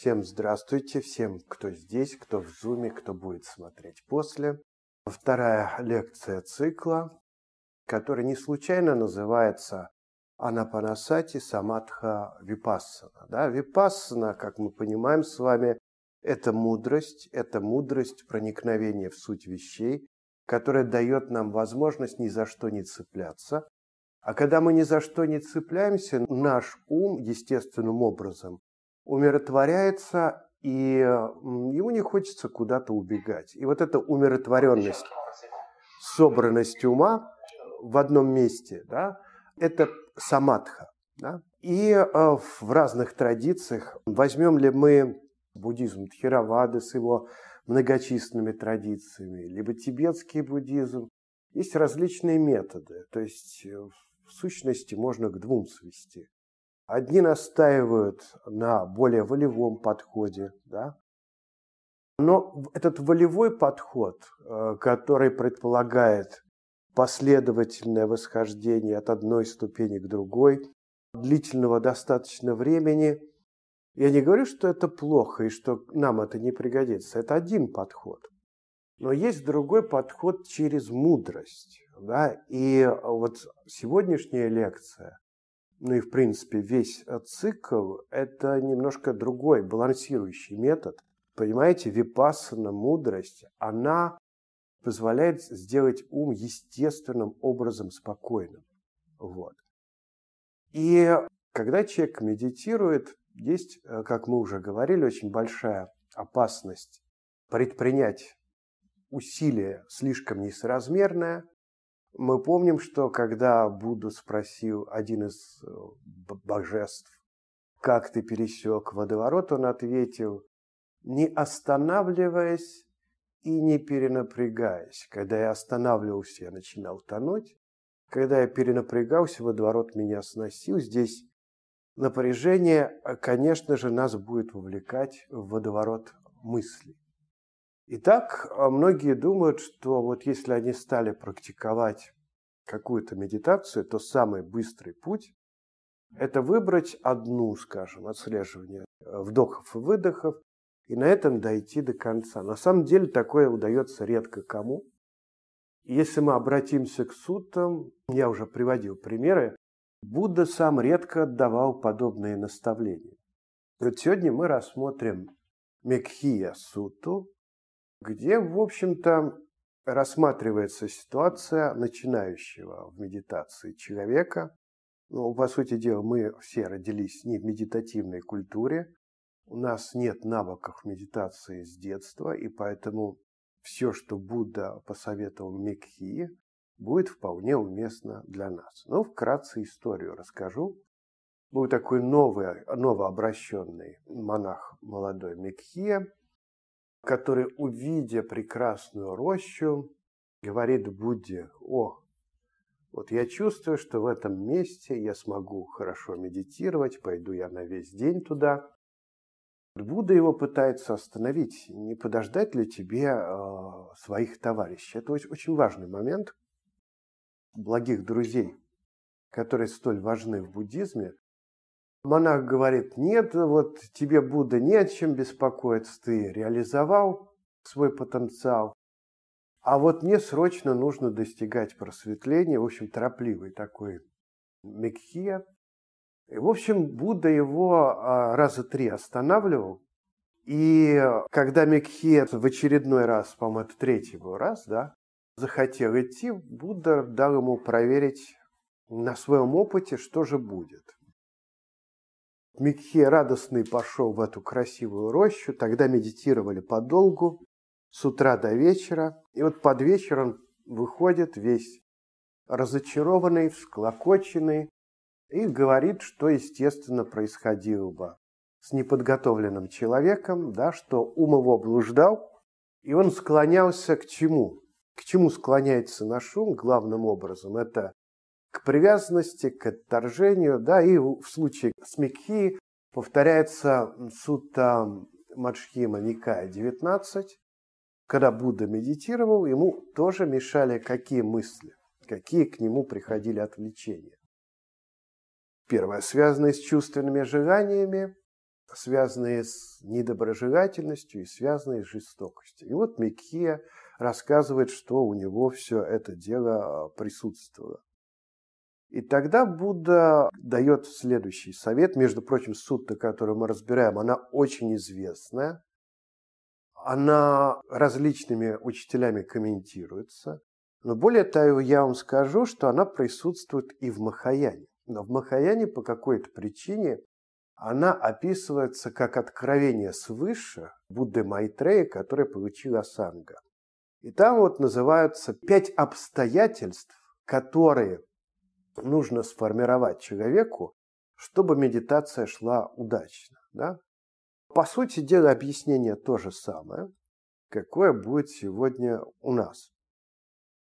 Всем здравствуйте, всем, кто здесь, кто в зуме, кто будет смотреть после. Вторая лекция цикла, которая не случайно называется Анапанасати Самадха Випассана. Да? Випассана, как мы понимаем с вами, это мудрость, это мудрость проникновения в суть вещей, которая дает нам возможность ни за что не цепляться. А когда мы ни за что не цепляемся, наш ум естественным образом умиротворяется, и ему не хочется куда-то убегать. И вот эта умиротворенность, собранность ума в одном месте, да, это самадха. Да? И э, в разных традициях, возьмем ли мы буддизм Тхеравады с его многочисленными традициями, либо тибетский буддизм, есть различные методы. То есть э, в сущности можно к двум свести. Одни настаивают на более волевом подходе, да? но этот волевой подход, э, который предполагает последовательное восхождение от одной ступени к другой, длительного достаточно времени. Я не говорю, что это плохо и что нам это не пригодится. Это один подход. Но есть другой подход через мудрость. Да? И вот сегодняшняя лекция, ну и в принципе весь цикл, это немножко другой, балансирующий метод. Понимаете, випассана, мудрость, она позволяет сделать ум естественным образом спокойным. Вот. И когда человек медитирует, есть, э, как мы уже говорили, очень большая опасность предпринять усилие слишком несоразмерное. Мы помним, что когда Будда спросил один из э, божеств, как ты пересек водоворот, он ответил, не останавливаясь и не перенапрягаясь. Когда я останавливался, я начинал тонуть. Когда я перенапрягался, водоворот меня сносил. Здесь напряжение, э, конечно же, нас будет вовлекать в водоворот мыслей. Итак, а многие думают, что вот если они стали практиковать какую-то медитацию, то самый быстрый путь – это выбрать одну, скажем, отслеживание э, вдохов и выдохов, и на этом дойти до конца. На самом деле такое удается редко кому. Если мы обратимся к сутам, я уже приводил примеры, Будда сам редко отдавал подобные наставления. И вот сегодня мы рассмотрим Мекхия Суту, где, в общем-то, рассматривается ситуация начинающего в медитации человека. Ну, по сути дела, мы все родились не в медитативной культуре, у нас нет навыков медитации с детства, и поэтому все, что Будда посоветовал Мекхи, будет вполне уместно для нас. Но вкратце историю расскажу. Был такой новый, новообращенный монах молодой Мекхия, который, увидя прекрасную рощу, говорит Будде, о, вот я чувствую, что в этом месте я смогу хорошо медитировать, пойду я на весь день туда. Будда его пытается остановить, не подождать ли тебе э, своих товарищей. Это очень, важный момент благих друзей, которые столь важны в буддизме. Монах говорит, нет, вот тебе Будда не о чем беспокоиться, ты реализовал свой потенциал, а вот мне срочно нужно достигать просветления, в общем, торопливый такой Мекхия, в общем, Будда его а, раза три останавливал. И когда Мекхет в очередной раз, по-моему, это третий был раз, да, захотел идти, Будда дал ему проверить на своем опыте, что же будет. Микхе радостный пошел в эту красивую рощу, тогда медитировали подолгу, с утра до вечера. И вот под вечер он выходит весь разочарованный, всклокоченный, и говорит, что, естественно, происходило бы с неподготовленным человеком, да, что ум его блуждал, и он склонялся к чему? К чему склоняется наш ум главным образом? Это к привязанности, к отторжению, да, и в случае с Микхи повторяется сутта Мадшхима Никая 19, когда Будда медитировал, ему тоже мешали какие мысли, какие к нему приходили отвлечения. Первое, связанное с чувственными желаниями, связанные с недоброжелательностью и связанные с жестокостью. И вот Микия рассказывает, что у него все это дело присутствовало. И тогда Будда дает следующий совет. Между прочим, сутта, которую мы разбираем, она очень известная. Она различными учителями комментируется. Но более того, я вам скажу, что она присутствует и в Махаяне. Но в Махаяне по какой-то причине она описывается как откровение свыше Будды Майтрея, которое получила Санга. И там вот называются пять обстоятельств, которые нужно сформировать человеку, чтобы медитация шла удачно. Да? По сути дела, объяснение то же самое, какое будет сегодня у нас.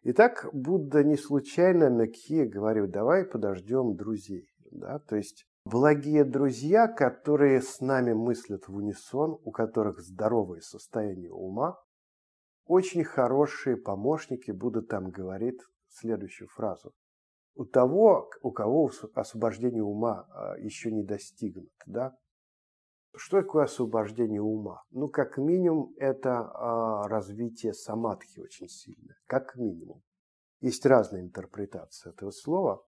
Итак, Будда не случайно Мекхи говорил, давай подождем друзей. Да? То есть благие друзья, которые с нами мыслят в унисон, у которых здоровое состояние ума, очень хорошие помощники, Будда там говорит следующую фразу у того, у кого освобождение ума а, еще не достигнут. Да? Что такое освобождение ума? Ну, как минимум, это а, развитие самадхи очень сильное. Как минимум. Есть разные интерпретации этого слова.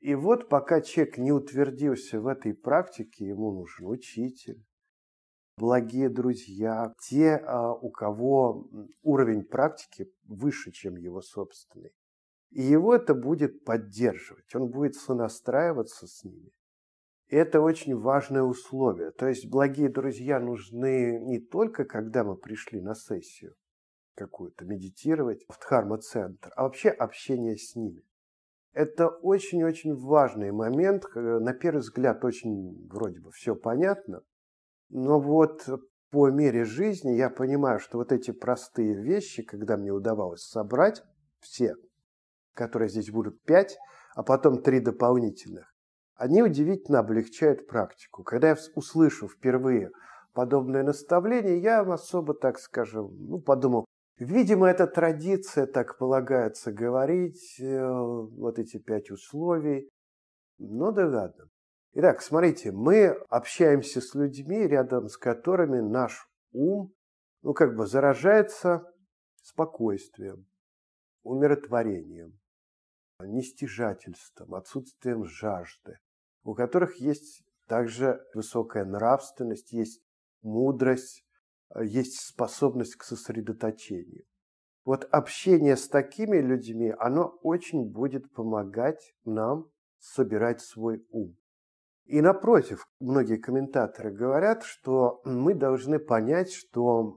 И вот пока человек не утвердился в этой практике, ему нужен учитель, благие друзья, те, а, у кого уровень практики выше, чем его собственный. И его это будет поддерживать, он будет сонастраиваться с ними. И это очень важное условие. То есть благие друзья нужны не только, когда мы пришли на сессию какую-то, медитировать в Дхарма-центр, а вообще общение с ними. Это очень-очень важный момент. На первый взгляд очень вроде бы все понятно. Но вот по мере жизни я понимаю, что вот эти простые вещи, когда мне удавалось собрать все – которые здесь будут пять, а потом три дополнительных, они удивительно облегчают практику. Когда я услышу впервые подобное наставление, я особо, так скажем, ну, подумал, видимо, это традиция, так полагается говорить, э, вот эти пять условий. Ну да ладно. Итак, смотрите, мы общаемся с людьми, рядом с которыми наш ум, ну, как бы заражается спокойствием, умиротворением, нестяжательством, отсутствием жажды, у которых есть также высокая нравственность, есть мудрость, э, есть способность к сосредоточению. Вот общение с такими людьми, оно очень будет помогать нам собирать свой ум. И напротив, многие комментаторы говорят, что мы должны понять, что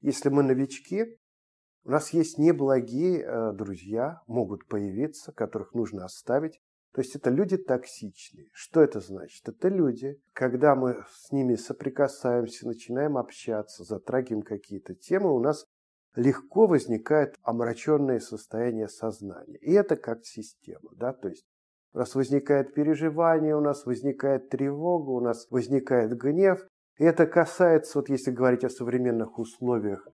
если мы новички, у нас есть неблагие э, друзья, могут появиться, которых нужно оставить. То есть это люди токсичные. Что это значит? Это люди, когда мы с ними соприкасаемся, начинаем общаться, затрагиваем какие-то темы, у нас легко возникает омраченное состояние сознания. И это как система. Да? То есть у нас возникает переживание, у нас возникает тревога, у нас возникает гнев. И это касается, вот если говорить о современных условиях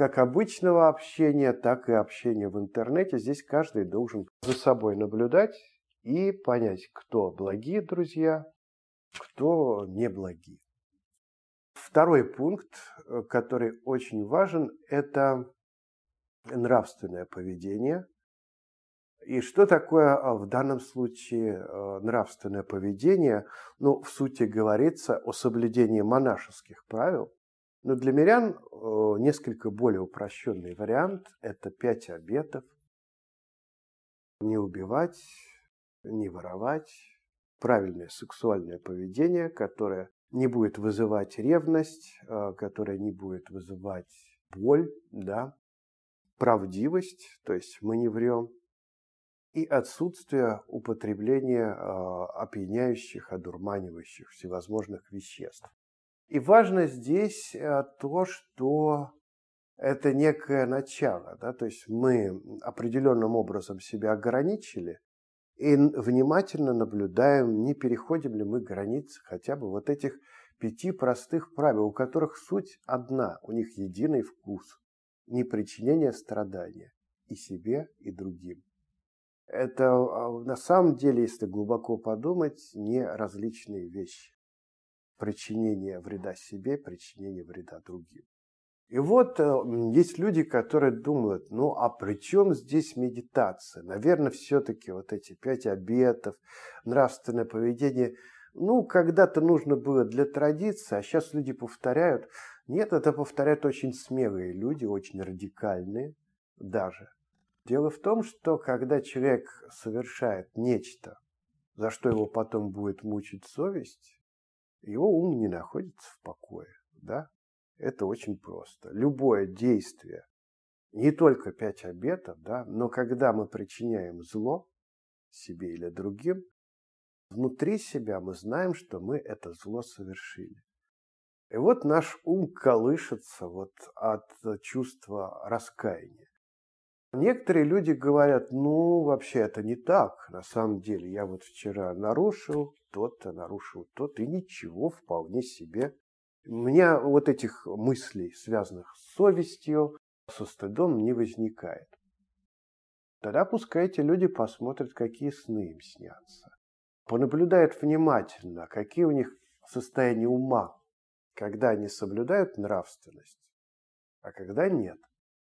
как обычного общения, так и общения в интернете. Здесь каждый должен за собой наблюдать и понять, кто благие друзья, кто неблагие. Второй пункт, э, который очень важен, это нравственное поведение. И что такое а, в данном случае э, нравственное поведение? Ну, в сути говорится о соблюдении монашеских правил, но для мирян несколько более упрощенный вариант – это пять обетов. Не убивать, не воровать, правильное сексуальное поведение, которое не будет вызывать ревность, э, которое не будет вызывать боль, да, правдивость, то есть мы не врем, и отсутствие употребления э, опьяняющих, одурманивающих всевозможных веществ. И важно здесь э, то, что это некое начало, да, то есть мы определенным образом себя ограничили и внимательно наблюдаем, не переходим ли мы границы хотя бы вот этих пяти простых правил, у которых суть одна, у них единый вкус, не причинение страдания и себе, и другим. Это а, на самом деле, если глубоко подумать, не различные вещи. Причинения вреда себе, причинения вреда другим. И вот э, есть люди, которые думают, ну а при чем здесь медитация? Наверное, все-таки вот эти пять обетов, нравственное поведение, ну, когда-то нужно было для традиции, а сейчас люди повторяют. Нет, это повторяют очень смелые люди, очень радикальные даже. Дело в том, что когда человек совершает нечто, за что его потом будет мучить совесть, его ум не находится в покое. Да? Это очень просто. Любое действие, не только пять обетов, да, но когда мы причиняем зло себе или другим, внутри себя мы знаем, что мы это зло совершили. И вот наш ум колышется вот от чувства раскаяния. Некоторые люди говорят, ну, вообще это не так. На самом деле, я вот вчера нарушил то-то, нарушил то-то, и ничего, вполне себе. У меня вот этих мыслей, связанных с совестью, со стыдом, не возникает. Тогда пускай эти люди посмотрят, какие сны им снятся. Понаблюдают внимательно, какие у них состояния ума, когда они соблюдают нравственность, а когда нет.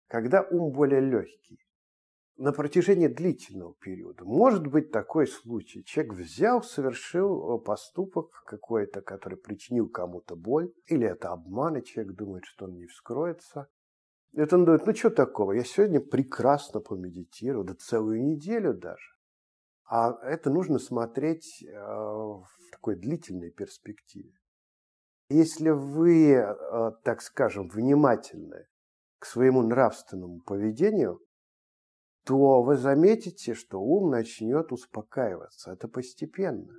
Когда ум более легкий, на протяжении длительного периода. Может быть такой случай. Человек взял, совершил э, поступок какой-то, который причинил кому-то боль, или это обман, и человек думает, что он не вскроется. Это он думает, ну что такого, я сегодня прекрасно помедитирую, да целую неделю даже. А это нужно смотреть э, в такой длительной перспективе. Если вы, э, так скажем, внимательны к своему нравственному поведению, то вы заметите, что ум начнет успокаиваться. Это постепенно.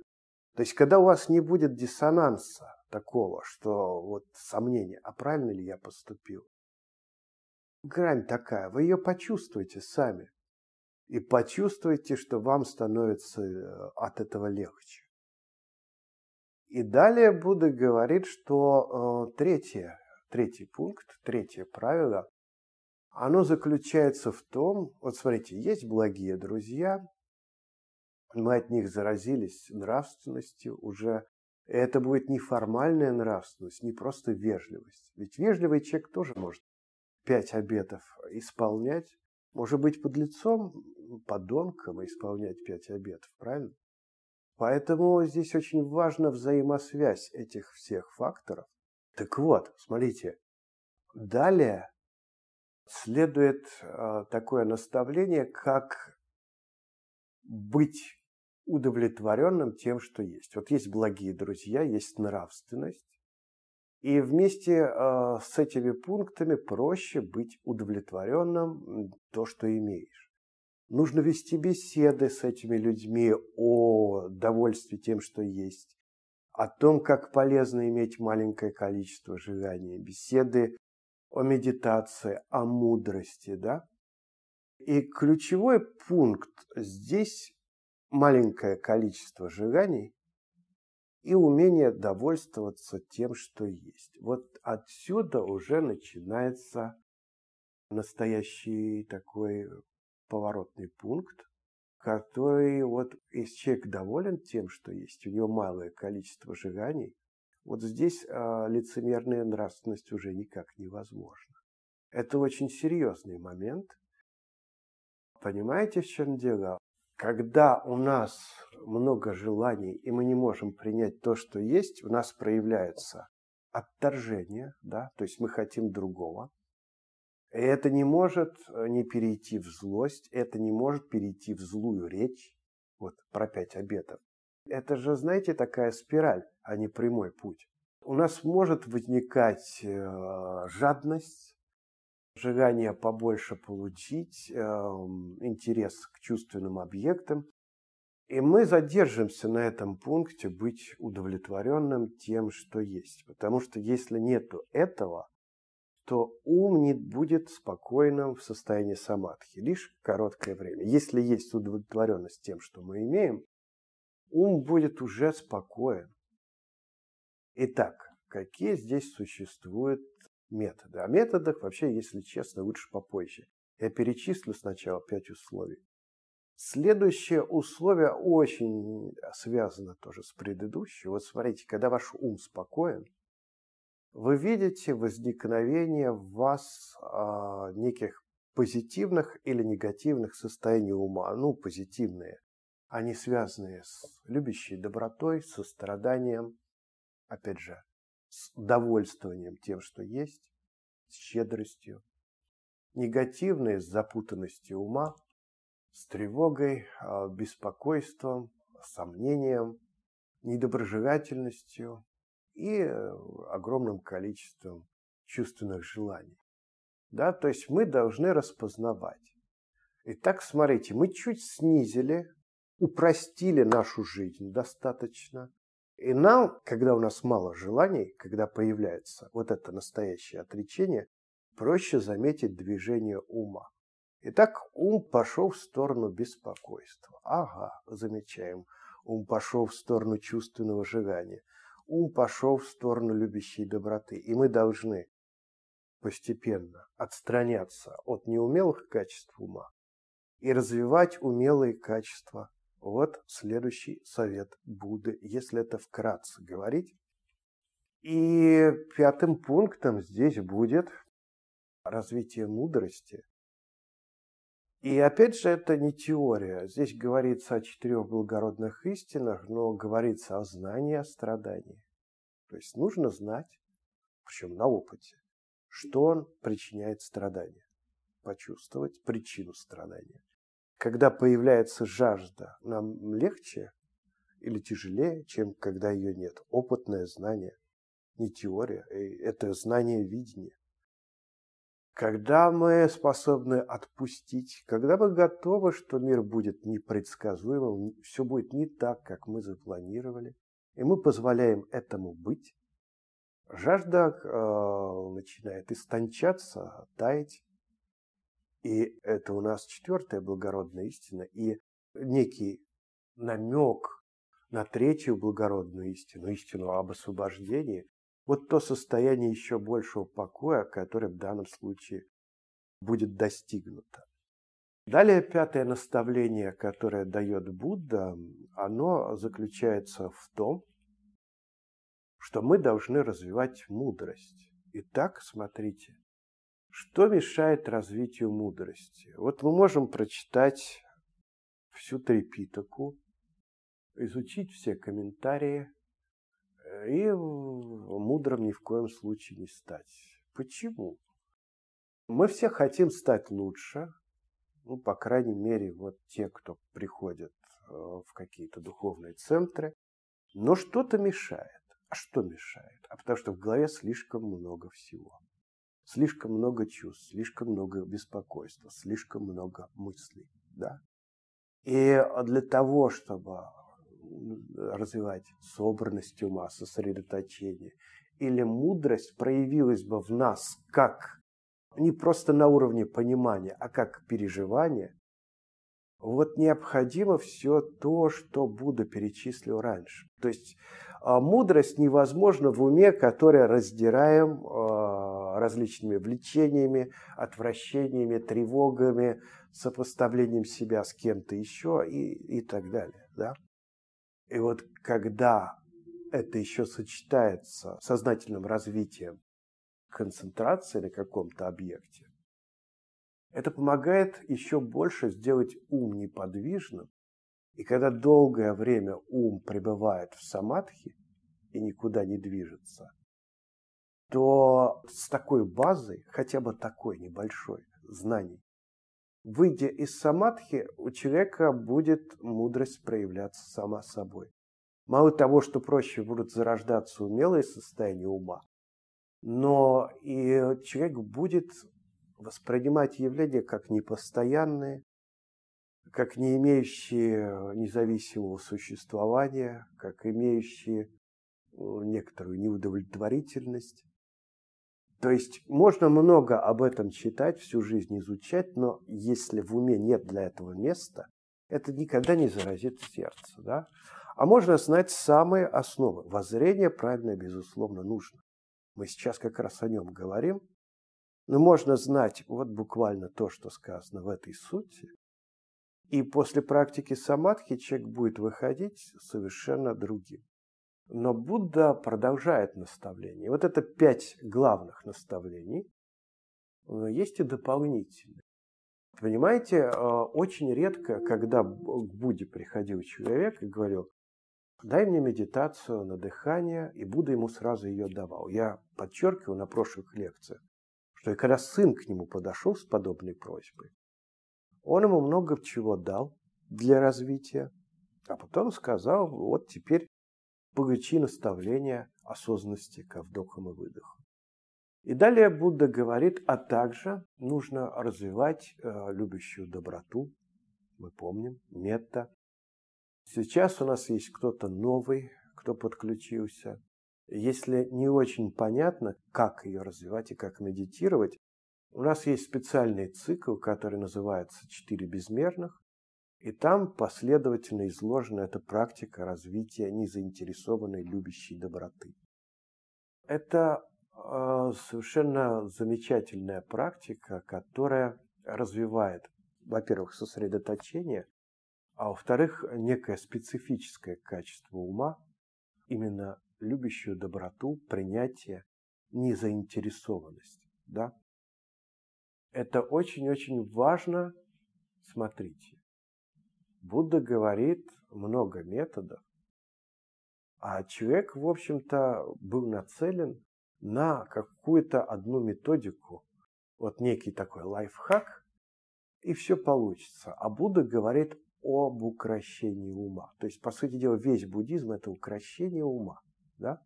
То есть, когда у вас не будет диссонанса такого, что вот сомнение, а правильно ли я поступил? Грань такая, вы ее почувствуете сами. И почувствуете, что вам становится э, от этого легче. И далее Будда говорит, что э, третье, третий пункт, третье правило оно заключается в том, вот смотрите, есть благие друзья, мы от них заразились нравственностью уже. Это будет не формальная нравственность, не просто вежливость. Ведь вежливый человек тоже может пять обетов исполнять. Может быть, под лицом подонком исполнять пять обетов, правильно? Поэтому здесь очень важна взаимосвязь этих всех факторов. Так вот, смотрите, далее следует э, такое наставление, как быть удовлетворенным тем, что есть. Вот есть благие друзья, есть нравственность. И вместе э, с этими пунктами проще быть удовлетворенным то, что имеешь. Нужно вести беседы с этими людьми о довольстве тем, что есть, о том, как полезно иметь маленькое количество желаний, беседы о медитации, о мудрости, да? И ключевой пункт здесь маленькое количество желаний и умение довольствоваться тем, что есть. Вот отсюда уже начинается настоящий такой поворотный пункт, который вот если человек доволен тем, что есть, у него малое количество желаний, вот здесь э, лицемерная нравственность уже никак невозможна. Это очень серьезный момент. Понимаете, в чем дело? Когда у нас много желаний, и мы не можем принять то, что есть, у нас проявляется отторжение, да, то есть мы хотим другого. Это не может э, не перейти в злость, это не может перейти в злую речь, вот про пять обетов. Это же, знаете, такая спираль, а не прямой путь. У нас может возникать э, жадность, желание побольше получить, э, интерес к чувственным объектам. И мы задержимся на этом пункте быть удовлетворенным тем, что есть. Потому что если нету этого, то ум не будет спокойным в состоянии самадхи, лишь короткое время. Если есть удовлетворенность тем, что мы имеем, ум будет уже спокоен. Итак, какие здесь существуют методы? О методах вообще, если честно, лучше попозже. Я перечислю сначала пять условий. Следующее условие очень связано тоже с предыдущим. Вот смотрите, когда ваш ум спокоен, вы видите возникновение в вас а, неких позитивных или негативных состояний ума. Ну, позитивные. Они связаны с любящей добротой, состраданием, опять же, с довольствованием тем, что есть, с щедростью. Негативные с запутанностью ума, с тревогой, а, беспокойством, сомнением, недоброжелательностью и э, огромным количеством чувственных желаний. Да, то есть мы должны распознавать. Итак, смотрите, мы чуть снизили, упростили нашу жизнь достаточно. И нам, когда у нас мало желаний, когда появляется вот это настоящее отречение, проще заметить движение ума. Итак, ум пошел в сторону беспокойства. Ага, замечаем. Ум пошел в сторону чувственного желания. Ум пошел в сторону любящей доброты. И мы должны постепенно отстраняться от неумелых качеств ума и развивать умелые качества. Вот следующий совет Будды, если это вкратце говорить. И пятым пунктом здесь будет развитие мудрости и опять же, это не теория. Здесь говорится о четырех благородных истинах, но говорится о знании, о страдании. То есть нужно знать, причем на опыте, что он причиняет страдания. Почувствовать причину страдания. Когда появляется жажда, нам легче или тяжелее, чем когда ее нет. Опытное знание, не теория, это знание видения когда мы способны отпустить, когда мы готовы, что мир будет непредсказуемым, все будет не так, как мы запланировали, и мы позволяем этому быть, жажда э, начинает истончаться, таять. И это у нас четвертая благородная истина и некий намек на третью благородную истину, истину об освобождении, вот то состояние еще большего покоя, которое в данном случае будет достигнуто. Далее пятое наставление, которое дает Будда, оно заключается в том, что мы должны развивать мудрость. Итак, смотрите, что мешает развитию мудрости? Вот мы можем прочитать всю Трипитаку, изучить все комментарии, и мудрым ни в коем случае не стать. Почему? Мы все хотим стать лучше, ну, по крайней мере, вот те, кто приходят э, в какие-то духовные центры, но что-то мешает. А что мешает? А потому что в голове слишком много всего. Слишком много чувств, слишком много беспокойства, слишком много мыслей. Да? И для того, чтобы развивать собранность ума, сосредоточение. Или мудрость проявилась бы в нас как не просто на уровне понимания, а как переживание, вот необходимо все то, что Будда перечислил раньше. То есть а, мудрость невозможна в уме, который раздираем а, различными влечениями, отвращениями, тревогами, сопоставлением себя с кем-то еще и, и так далее. Да? И вот когда это еще сочетается с сознательным развитием концентрации на каком-то объекте, это помогает еще больше сделать ум неподвижным. И когда долгое время ум пребывает в самадхи и никуда не движется, то с такой базой, хотя бы такой небольшой, знаний, Выйдя из самадхи, у человека будет мудрость проявляться сама собой. Мало того, что проще будут зарождаться умелые состояния ума, но и человек будет воспринимать явления как непостоянные, как не имеющие независимого существования, как имеющие некоторую неудовлетворительность. То есть можно много об этом читать, всю жизнь изучать, но если в уме нет для этого места, это никогда не заразит сердце. Да? А можно знать самые основы. Воззрение правильное, безусловно, нужно. Мы сейчас как раз о нем говорим. Но можно знать вот буквально то, что сказано в этой сути. И после практики самадхи человек будет выходить совершенно другим. Но Будда продолжает наставление. Вот это пять главных наставлений. Но есть и дополнительные. Понимаете, э, очень редко, когда к Будде приходил человек и говорил, дай мне медитацию на дыхание, и Будда ему сразу ее давал. Я подчеркиваю на прошлых лекциях, что и когда сын к нему подошел с подобной просьбой, он ему много чего дал для развития, а потом сказал, вот теперь получи наставление осознанности ко вдохам и выдохам. И далее Будда говорит, а также нужно развивать э, любящую доброту. Мы помним, метта. Сейчас у нас есть кто-то новый, кто подключился. Если не очень понятно, как ее развивать и как медитировать, у нас есть специальный цикл, который называется «Четыре безмерных», и там последовательно изложена эта практика развития незаинтересованной любящей доброты. Это э, совершенно замечательная практика, которая развивает, во-первых, сосредоточение, а во-вторых, некое специфическое качество ума, именно любящую доброту, принятие, незаинтересованность. Да? Это очень-очень важно. Смотрите. Будда говорит много методов, а человек, в общем-то, был нацелен на какую-то одну методику, вот некий такой лайфхак, и все получится. А Будда говорит об укращении ума. То есть, по сути дела, весь буддизм – это укращение ума. Да?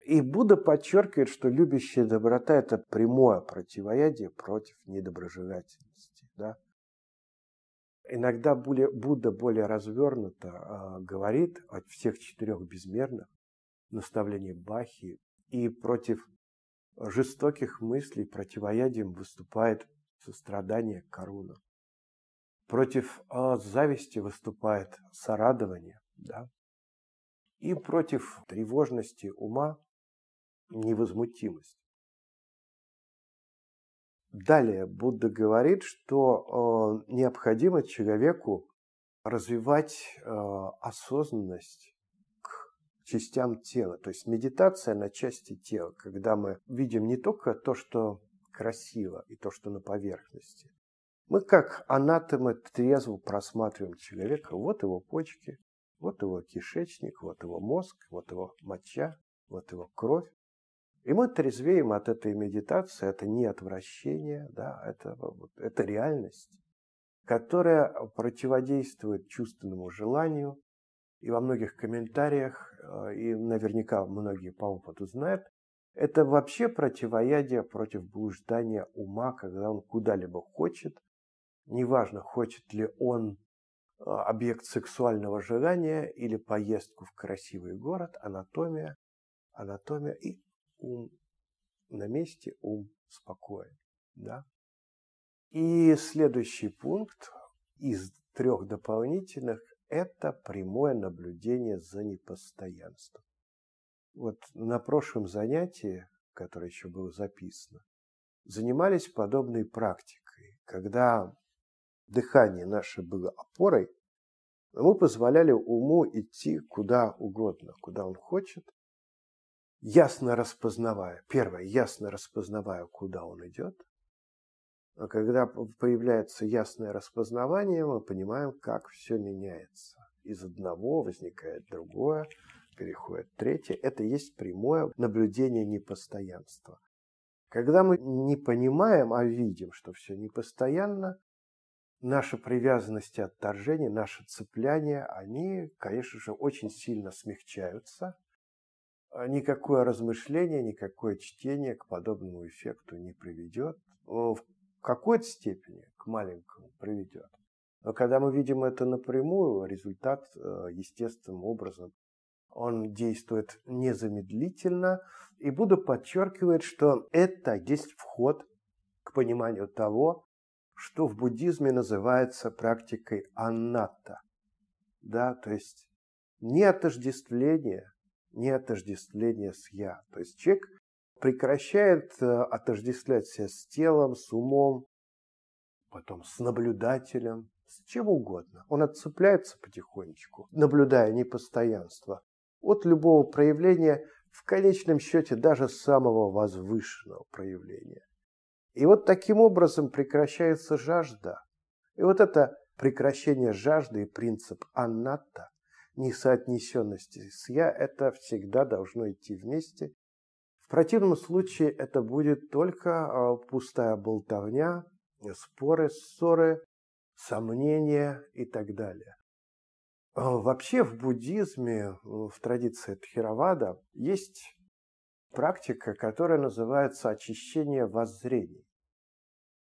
И Будда подчеркивает, что любящая доброта – это прямое противоядие против недоброжелательности. Да? Иногда Будда более развернуто э, говорит о всех четырех безмерных наставлениях Бахи и против жестоких мыслей противоядием выступает сострадание Каруна. Против э, зависти выступает сорадование, да? и против тревожности ума невозмутимость. Далее Будда говорит, что э, необходимо человеку развивать э, осознанность к частям тела. То есть медитация на части тела, когда мы видим не только то, что красиво и то, что на поверхности. Мы как анатомы трезво просматриваем человека. Вот его почки, вот его кишечник, вот его мозг, вот его моча, вот его кровь. И мы трезвеем от этой медитации, это не отвращение, да, это, это реальность, которая противодействует чувственному желанию. И во многих комментариях, э, и наверняка многие по опыту знают, это вообще противоядие против блуждания ума, когда он куда-либо хочет. Неважно, хочет ли он э, объект сексуального желания или поездку в красивый город, анатомия, анатомия и ум на месте, ум спокоен. Да? И следующий пункт из трех дополнительных – это прямое наблюдение за непостоянством. Вот на прошлом занятии, которое еще было записано, занимались подобной практикой, когда дыхание наше было опорой, мы позволяли уму идти куда угодно, куда он хочет, ясно распознавая, первое, ясно распознавая, куда он идет. А когда появляется ясное распознавание, мы понимаем, как все меняется. Из одного возникает другое, переходит третье. Это есть прямое наблюдение непостоянства. Когда мы не понимаем, а видим, что все непостоянно, наша привязанность и отторжение, наше цепляние, они, конечно же, очень сильно смягчаются – никакое размышление, никакое чтение к подобному эффекту не приведет. В какой-то степени к маленькому приведет. Но когда мы видим это напрямую, результат э, естественным образом, он действует незамедлительно. И Будда подчеркивает, что это есть вход к пониманию того, что в буддизме называется практикой анатта. Да, то есть не отождествление, не отождествление с «я». То есть человек прекращает э, отождествлять себя с телом, с умом, потом с наблюдателем, с чем угодно. Он отцепляется потихонечку, наблюдая непостоянство от любого проявления, в конечном счете даже самого возвышенного проявления. И вот таким образом прекращается жажда. И вот это прекращение жажды и принцип анатта, несоотнесенности с я, это всегда должно идти вместе. В противном случае это будет только а, пустая болтовня, споры, ссоры, сомнения и так далее. А, вообще в буддизме, в традиции Тхеравада, есть практика, которая называется очищение воззрений.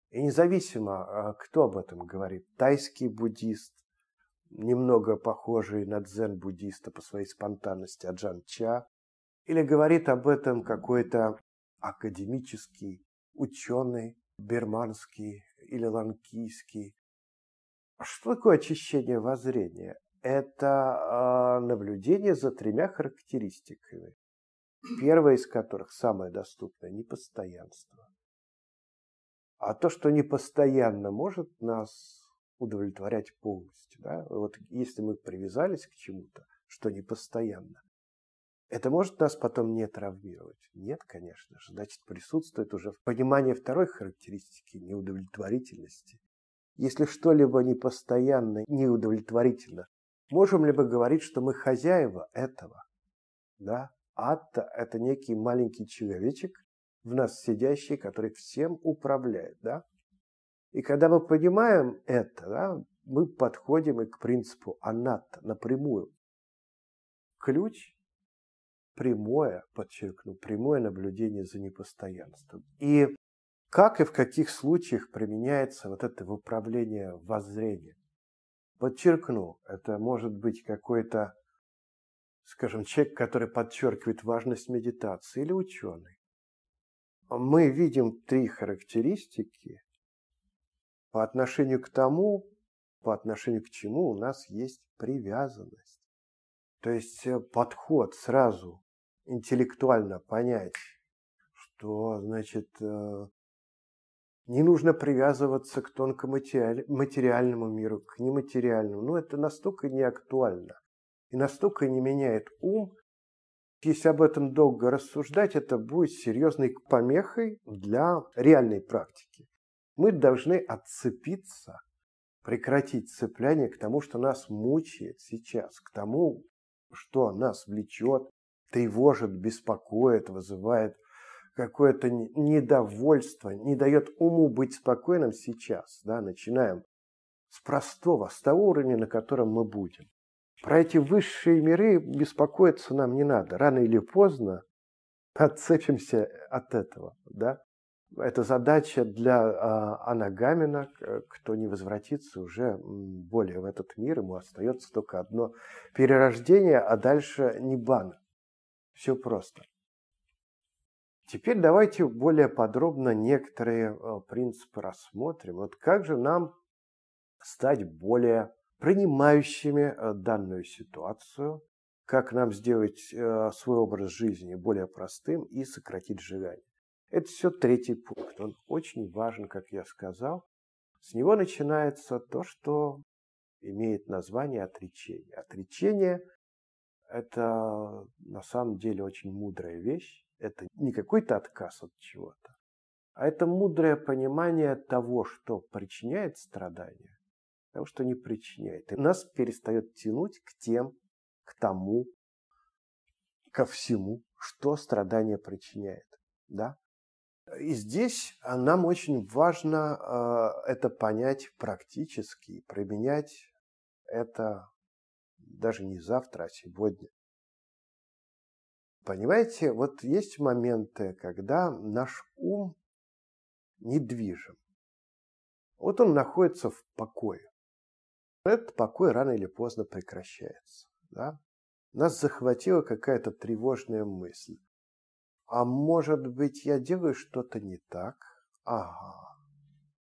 И независимо, а, кто об этом говорит, тайский буддист, немного похожий на дзен-буддиста по своей спонтанности Аджан Ча, или говорит об этом какой-то академический ученый, берманский или ланкийский. Что такое очищение воззрения? Это э, наблюдение за тремя характеристиками. Первая из которых, самая доступная, непостоянство. А то, что непостоянно, может нас удовлетворять полностью. Да? Вот если мы привязались к чему-то, что непостоянно, это может нас потом не травмировать? Нет, конечно же. Значит, присутствует уже понимание второй характеристики неудовлетворительности. Если что-либо непостоянно, неудовлетворительно, можем ли мы говорить, что мы хозяева этого? Да? Атта – это некий маленький человечек, в нас сидящий, который всем управляет. Да? И когда мы понимаем это, да, мы подходим и к принципу анатта напрямую. Ключ прямое, подчеркну, прямое наблюдение за непостоянством. И как и в каких случаях применяется вот это выправление воззрения. Подчеркну, это может быть какой-то, скажем, человек, который подчеркивает важность медитации, или ученый. Мы видим три характеристики, по отношению к тому, по отношению к чему у нас есть привязанность. То есть э, подход сразу интеллектуально понять, что, значит, э, не нужно привязываться к тонкоматериальному миру, к нематериальному. Ну, это настолько не актуально и настолько не меняет ум. Если об этом долго рассуждать, это будет серьезной помехой для реальной практики. Мы должны отцепиться, прекратить цепляние к тому, что нас мучает сейчас, к тому, что нас влечет, тревожит, беспокоит, вызывает какое-то недовольство, не дает уму быть спокойным сейчас. Да? Начинаем с простого, с того уровня, на котором мы будем. Про эти высшие миры беспокоиться нам не надо. Рано или поздно отцепимся от этого. Да? Это задача для а, Анагамина, кто не возвратится уже более в этот мир, ему остается только одно перерождение, а дальше Нибана. Все просто. Теперь давайте более подробно некоторые а, принципы рассмотрим. Вот как же нам стать более принимающими а, данную ситуацию, как нам сделать свой образ жизни более простым и сократить желание. Это все третий пункт. Он очень важен, как я сказал. С него начинается то, что имеет название отречение. Отречение – это на самом деле очень мудрая вещь. Это не какой-то отказ от чего-то, а это мудрое понимание того, что причиняет страдания, того, что не причиняет. И нас перестает тянуть к тем, к тому, ко всему, что страдание причиняет. Да? И здесь а, нам очень важно э, это понять практически, применять это даже не завтра, а сегодня. Понимаете, вот есть моменты, когда наш ум недвижим. Вот он находится в покое. Этот покой рано или поздно прекращается. Да? Нас захватила какая-то тревожная мысль. А может быть, я делаю что-то не так? Ага.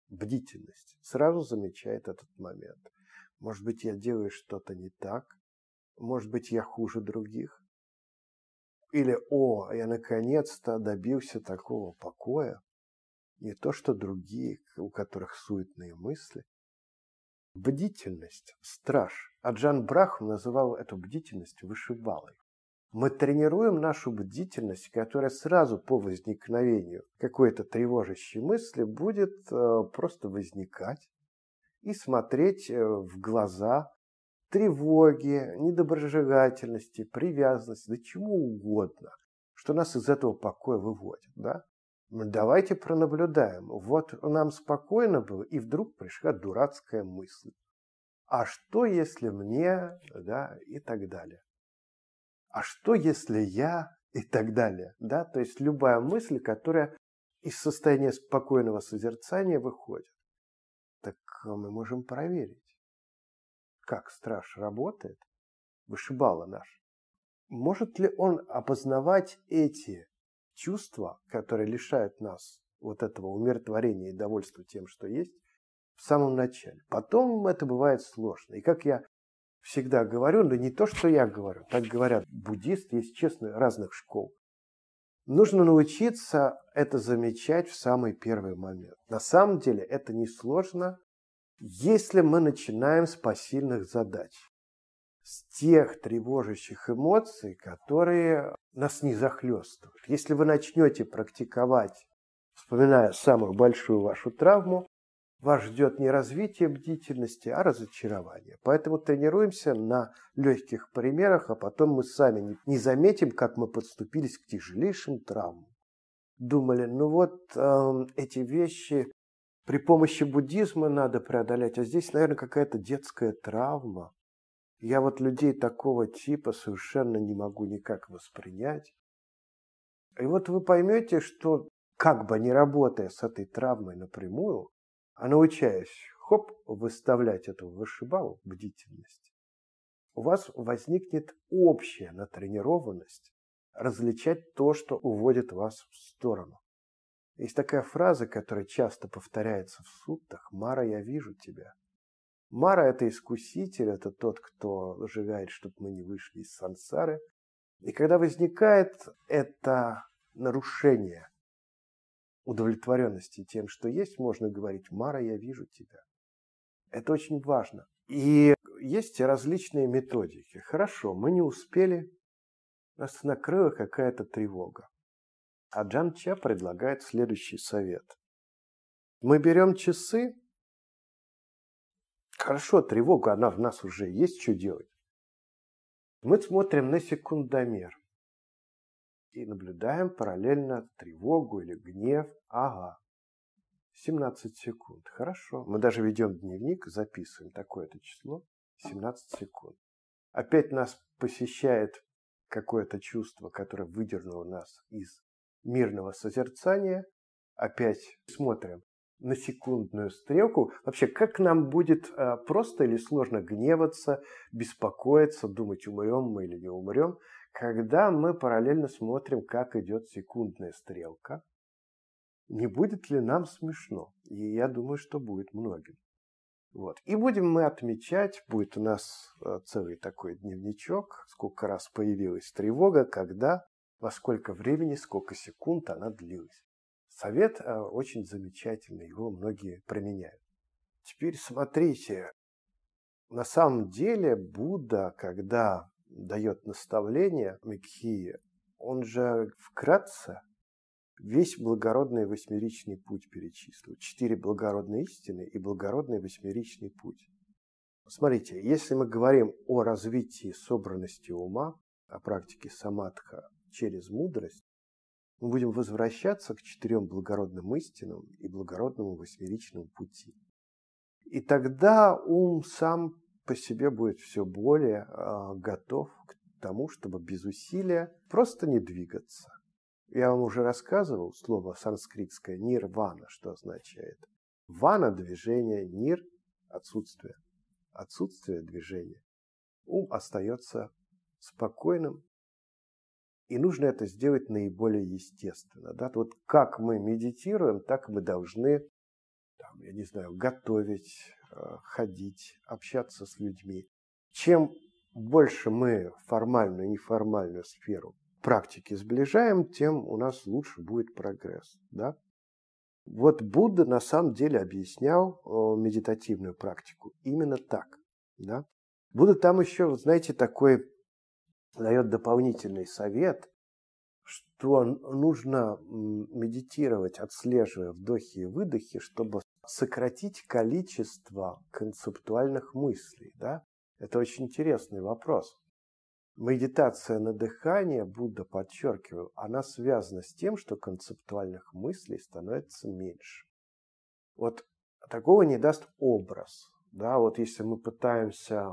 Бдительность. Сразу замечает этот момент. Может быть, я делаю что-то не так? Может быть, я хуже других? Или, о, я наконец-то добился такого покоя. Не то, что другие, у которых суетные мысли. Бдительность, страж. А Джан Брахм называл эту бдительность вышибалой. Мы тренируем нашу бдительность, которая сразу по возникновению какой-то тревожащей мысли будет э, просто возникать и смотреть э, в глаза тревоги, недоброжелательности, привязанности, да чему угодно, что нас из этого покоя выводит. Да? Давайте пронаблюдаем. Вот нам спокойно было, и вдруг пришла дурацкая мысль. А что, если мне, да, и так далее. А что, если я, и так далее. Да? То есть любая мысль, которая из состояния спокойного созерцания выходит. Так мы можем проверить, как страж работает, вышибала наш. Может ли он опознавать эти чувства, которые лишают нас вот этого умиротворения и довольства тем, что есть, в самом начале. Потом это бывает сложно. И как я всегда говорю, но не то, что я говорю, так говорят буддисты, есть честно разных школ. Нужно научиться это замечать в самый первый момент. На самом деле это несложно, если мы начинаем с посильных задач с тех тревожащих эмоций, которые нас не захлестывают. Если вы начнете практиковать, вспоминая самую большую вашу травму, вас ждет не развитие бдительности, а разочарование. Поэтому тренируемся на легких примерах, а потом мы сами не заметим, как мы подступились к тяжелейшим травмам. Думали, ну вот э, эти вещи при помощи буддизма надо преодолеть, а здесь, наверное, какая-то детская травма. Я вот людей такого типа совершенно не могу никак воспринять. И вот вы поймете, что как бы не работая с этой травмой напрямую, а научаясь, хоп, выставлять эту вышибалу, бдительность, у вас возникнет общая натренированность различать то, что уводит вас в сторону. Есть такая фраза, которая часто повторяется в суттах «Мара, я вижу тебя». Мара – это искуситель, это тот, кто желает, чтобы мы не вышли из сансары. И когда возникает это нарушение удовлетворенности тем, что есть, можно говорить «Мара, я вижу тебя». Это очень важно. И есть различные методики. Хорошо, мы не успели, нас накрыла какая-то тревога. А Джан Ча предлагает следующий совет. Мы берем часы, Хорошо, тревога, она в нас уже есть, что делать. Мы смотрим на секундомер и наблюдаем параллельно тревогу или гнев. Ага, 17 секунд. Хорошо. Мы даже ведем дневник, записываем такое-то число. 17 секунд. Опять нас посещает какое-то чувство, которое выдернуло нас из мирного созерцания. Опять смотрим на секундную стрелку. Вообще, как нам будет э, просто или сложно гневаться, беспокоиться, думать, умрем мы или не умрем, когда мы параллельно смотрим, как идет секундная стрелка. Не будет ли нам смешно? И я думаю, что будет многим. Вот. И будем мы отмечать, будет у нас э, целый такой дневничок, сколько раз появилась тревога, когда, во сколько времени, сколько секунд она длилась. Совет э, очень замечательный, его многие применяют. Теперь смотрите, на самом деле Будда, когда дает наставление Микхи, он же вкратце весь благородный восьмеричный путь перечислил. Четыре благородные истины и благородный восьмеричный путь. Смотрите, если мы говорим о развитии собранности ума, о практике самадха через мудрость, мы будем возвращаться к четырем благородным истинам и благородному восьмеричному пути. И тогда ум сам по себе будет все более э, готов к тому, чтобы без усилия просто не двигаться. Я вам уже рассказывал слово санскритское нирвана, что означает. Вана – движение, нир – отсутствие. Отсутствие движения. Ум остается спокойным и нужно это сделать наиболее естественно. Да? Вот как мы медитируем, так мы должны, там, я не знаю, готовить, ходить, общаться с людьми. Чем больше мы формальную и неформальную сферу практики сближаем, тем у нас лучше будет прогресс. Да? Вот Будда на самом деле объяснял медитативную практику именно так. Да? Будда там еще, знаете, такой дает дополнительный совет, что нужно медитировать, отслеживая вдохи и выдохи, чтобы сократить количество концептуальных мыслей. Да? Это очень интересный вопрос. Медитация на дыхание, Будда подчеркиваю, она связана с тем, что концептуальных мыслей становится меньше. Вот такого не даст образ. Да, вот если мы пытаемся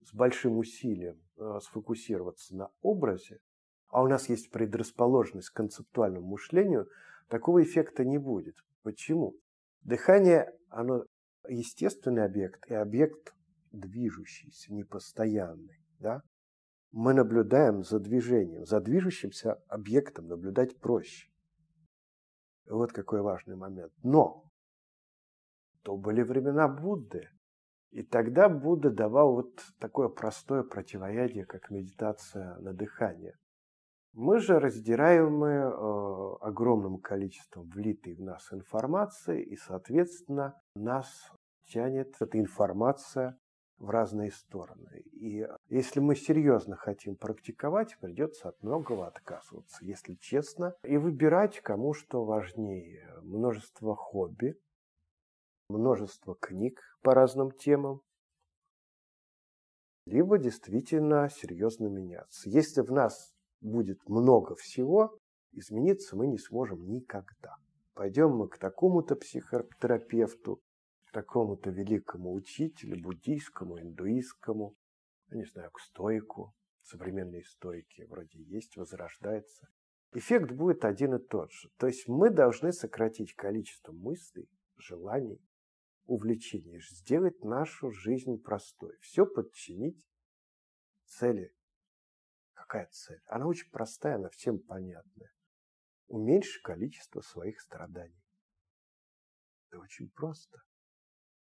с большим усилием э, сфокусироваться на образе, а у нас есть предрасположенность к концептуальному мышлению, такого эффекта не будет. Почему? Дыхание, оно естественный объект и объект движущийся, непостоянный. Да? Мы наблюдаем за движением. За движущимся объектом наблюдать проще. Вот какой важный момент. Но то были времена Будды. И тогда Будда давал вот такое простое противоядие, как медитация на дыхание. Мы же раздираемы э, огромным количеством влитой в нас информации, и, соответственно, нас тянет эта информация в разные стороны. И если мы серьезно хотим практиковать, придется от многого отказываться, если честно, и выбирать, кому что важнее. Множество хобби, множество книг по разным темам, либо действительно серьезно меняться. Если в нас будет много всего, измениться мы не сможем никогда. Пойдем мы к такому-то психотерапевту, к такому-то великому учителю, буддийскому, индуистскому, я не знаю, к стойку. Современные стойки вроде есть, возрождается. Эффект будет один и тот же. То есть мы должны сократить количество мыслей, желаний, увлечений, сделать нашу жизнь простой. Все подчинить цели Какая цель? Она очень простая, она всем понятная. Уменьшить количество своих страданий. Это очень просто.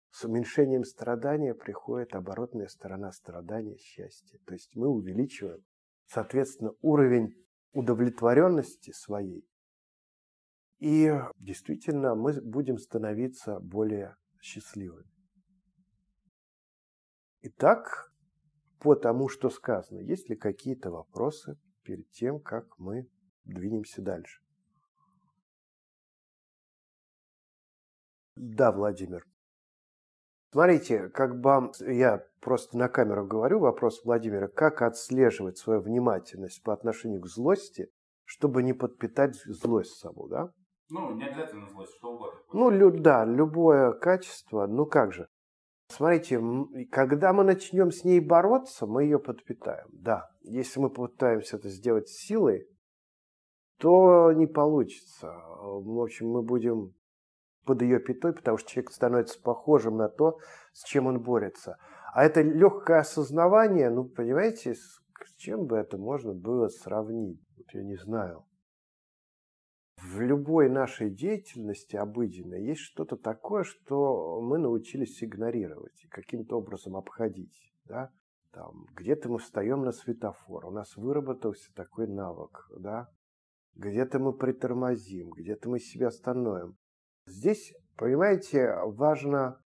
С уменьшением страдания приходит оборотная сторона страдания – счастье. То есть мы увеличиваем, соответственно, уровень удовлетворенности своей. И действительно мы будем становиться более счастливыми. Итак, по тому, что сказано. Есть ли какие-то вопросы перед тем, как мы двинемся дальше? Да, Владимир. Смотрите, как бы я просто на камеру говорю вопрос Владимира, как отслеживать свою внимательность по отношению к злости, чтобы не подпитать злость саму, да? Ну, не обязательно злость, что угодно. Ну, лю, да, любое качество, ну как же. Смотрите, когда мы начнем с ней бороться, мы ее подпитаем. Да, если мы попытаемся это сделать силой, то не получится. В общем, мы будем под ее пятой, потому что человек становится похожим на то, с чем он борется. А это легкое осознавание, ну, понимаете, с чем бы это можно было сравнить? Вот я не знаю в любой нашей деятельности обыденной есть что-то такое, что мы научились игнорировать и каким-то образом обходить. Да? Там, где-то мы встаем на светофор, у нас выработался такой навык, да? где-то мы притормозим, где-то мы себя остановим. Здесь, понимаете, важно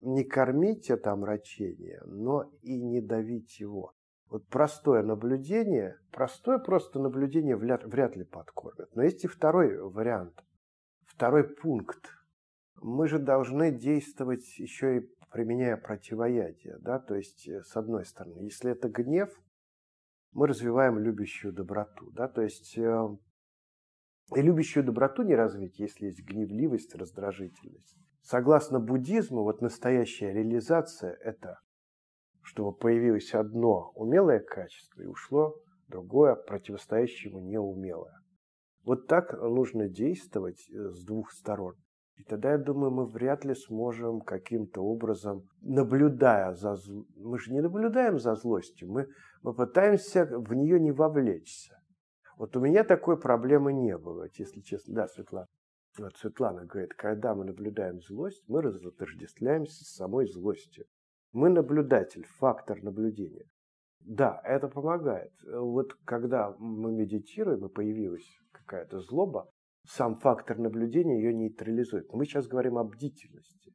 не кормить это омрачение, но и не давить его. Вот простое наблюдение, простое просто наблюдение вряд, ли подкормят. Но есть и второй вариант, второй пункт. Мы же должны действовать еще и применяя противоядие. Да? То есть, э, с одной стороны, если это гнев, мы развиваем любящую доброту. Да? То есть, э, и любящую доброту не развить, если есть гневливость, раздражительность. Согласно буддизму, вот настоящая реализация – это чтобы появилось одно умелое качество и ушло другое, противостоящее ему неумелое. Вот так нужно действовать э, с двух сторон. И тогда, я думаю, мы вряд ли сможем каким-то образом, наблюдая за... Мы же не наблюдаем за злостью, мы, мы пытаемся в нее не вовлечься. Вот у меня такой проблемы не было, если честно. Да, Светлана. Вот Светлана говорит, когда мы наблюдаем злость, мы разотождествляемся с самой злостью. Мы наблюдатель, фактор наблюдения. Да, это помогает. Вот когда мы медитируем и появилась какая-то злоба, сам фактор наблюдения ее нейтрализует. Мы сейчас говорим о бдительности,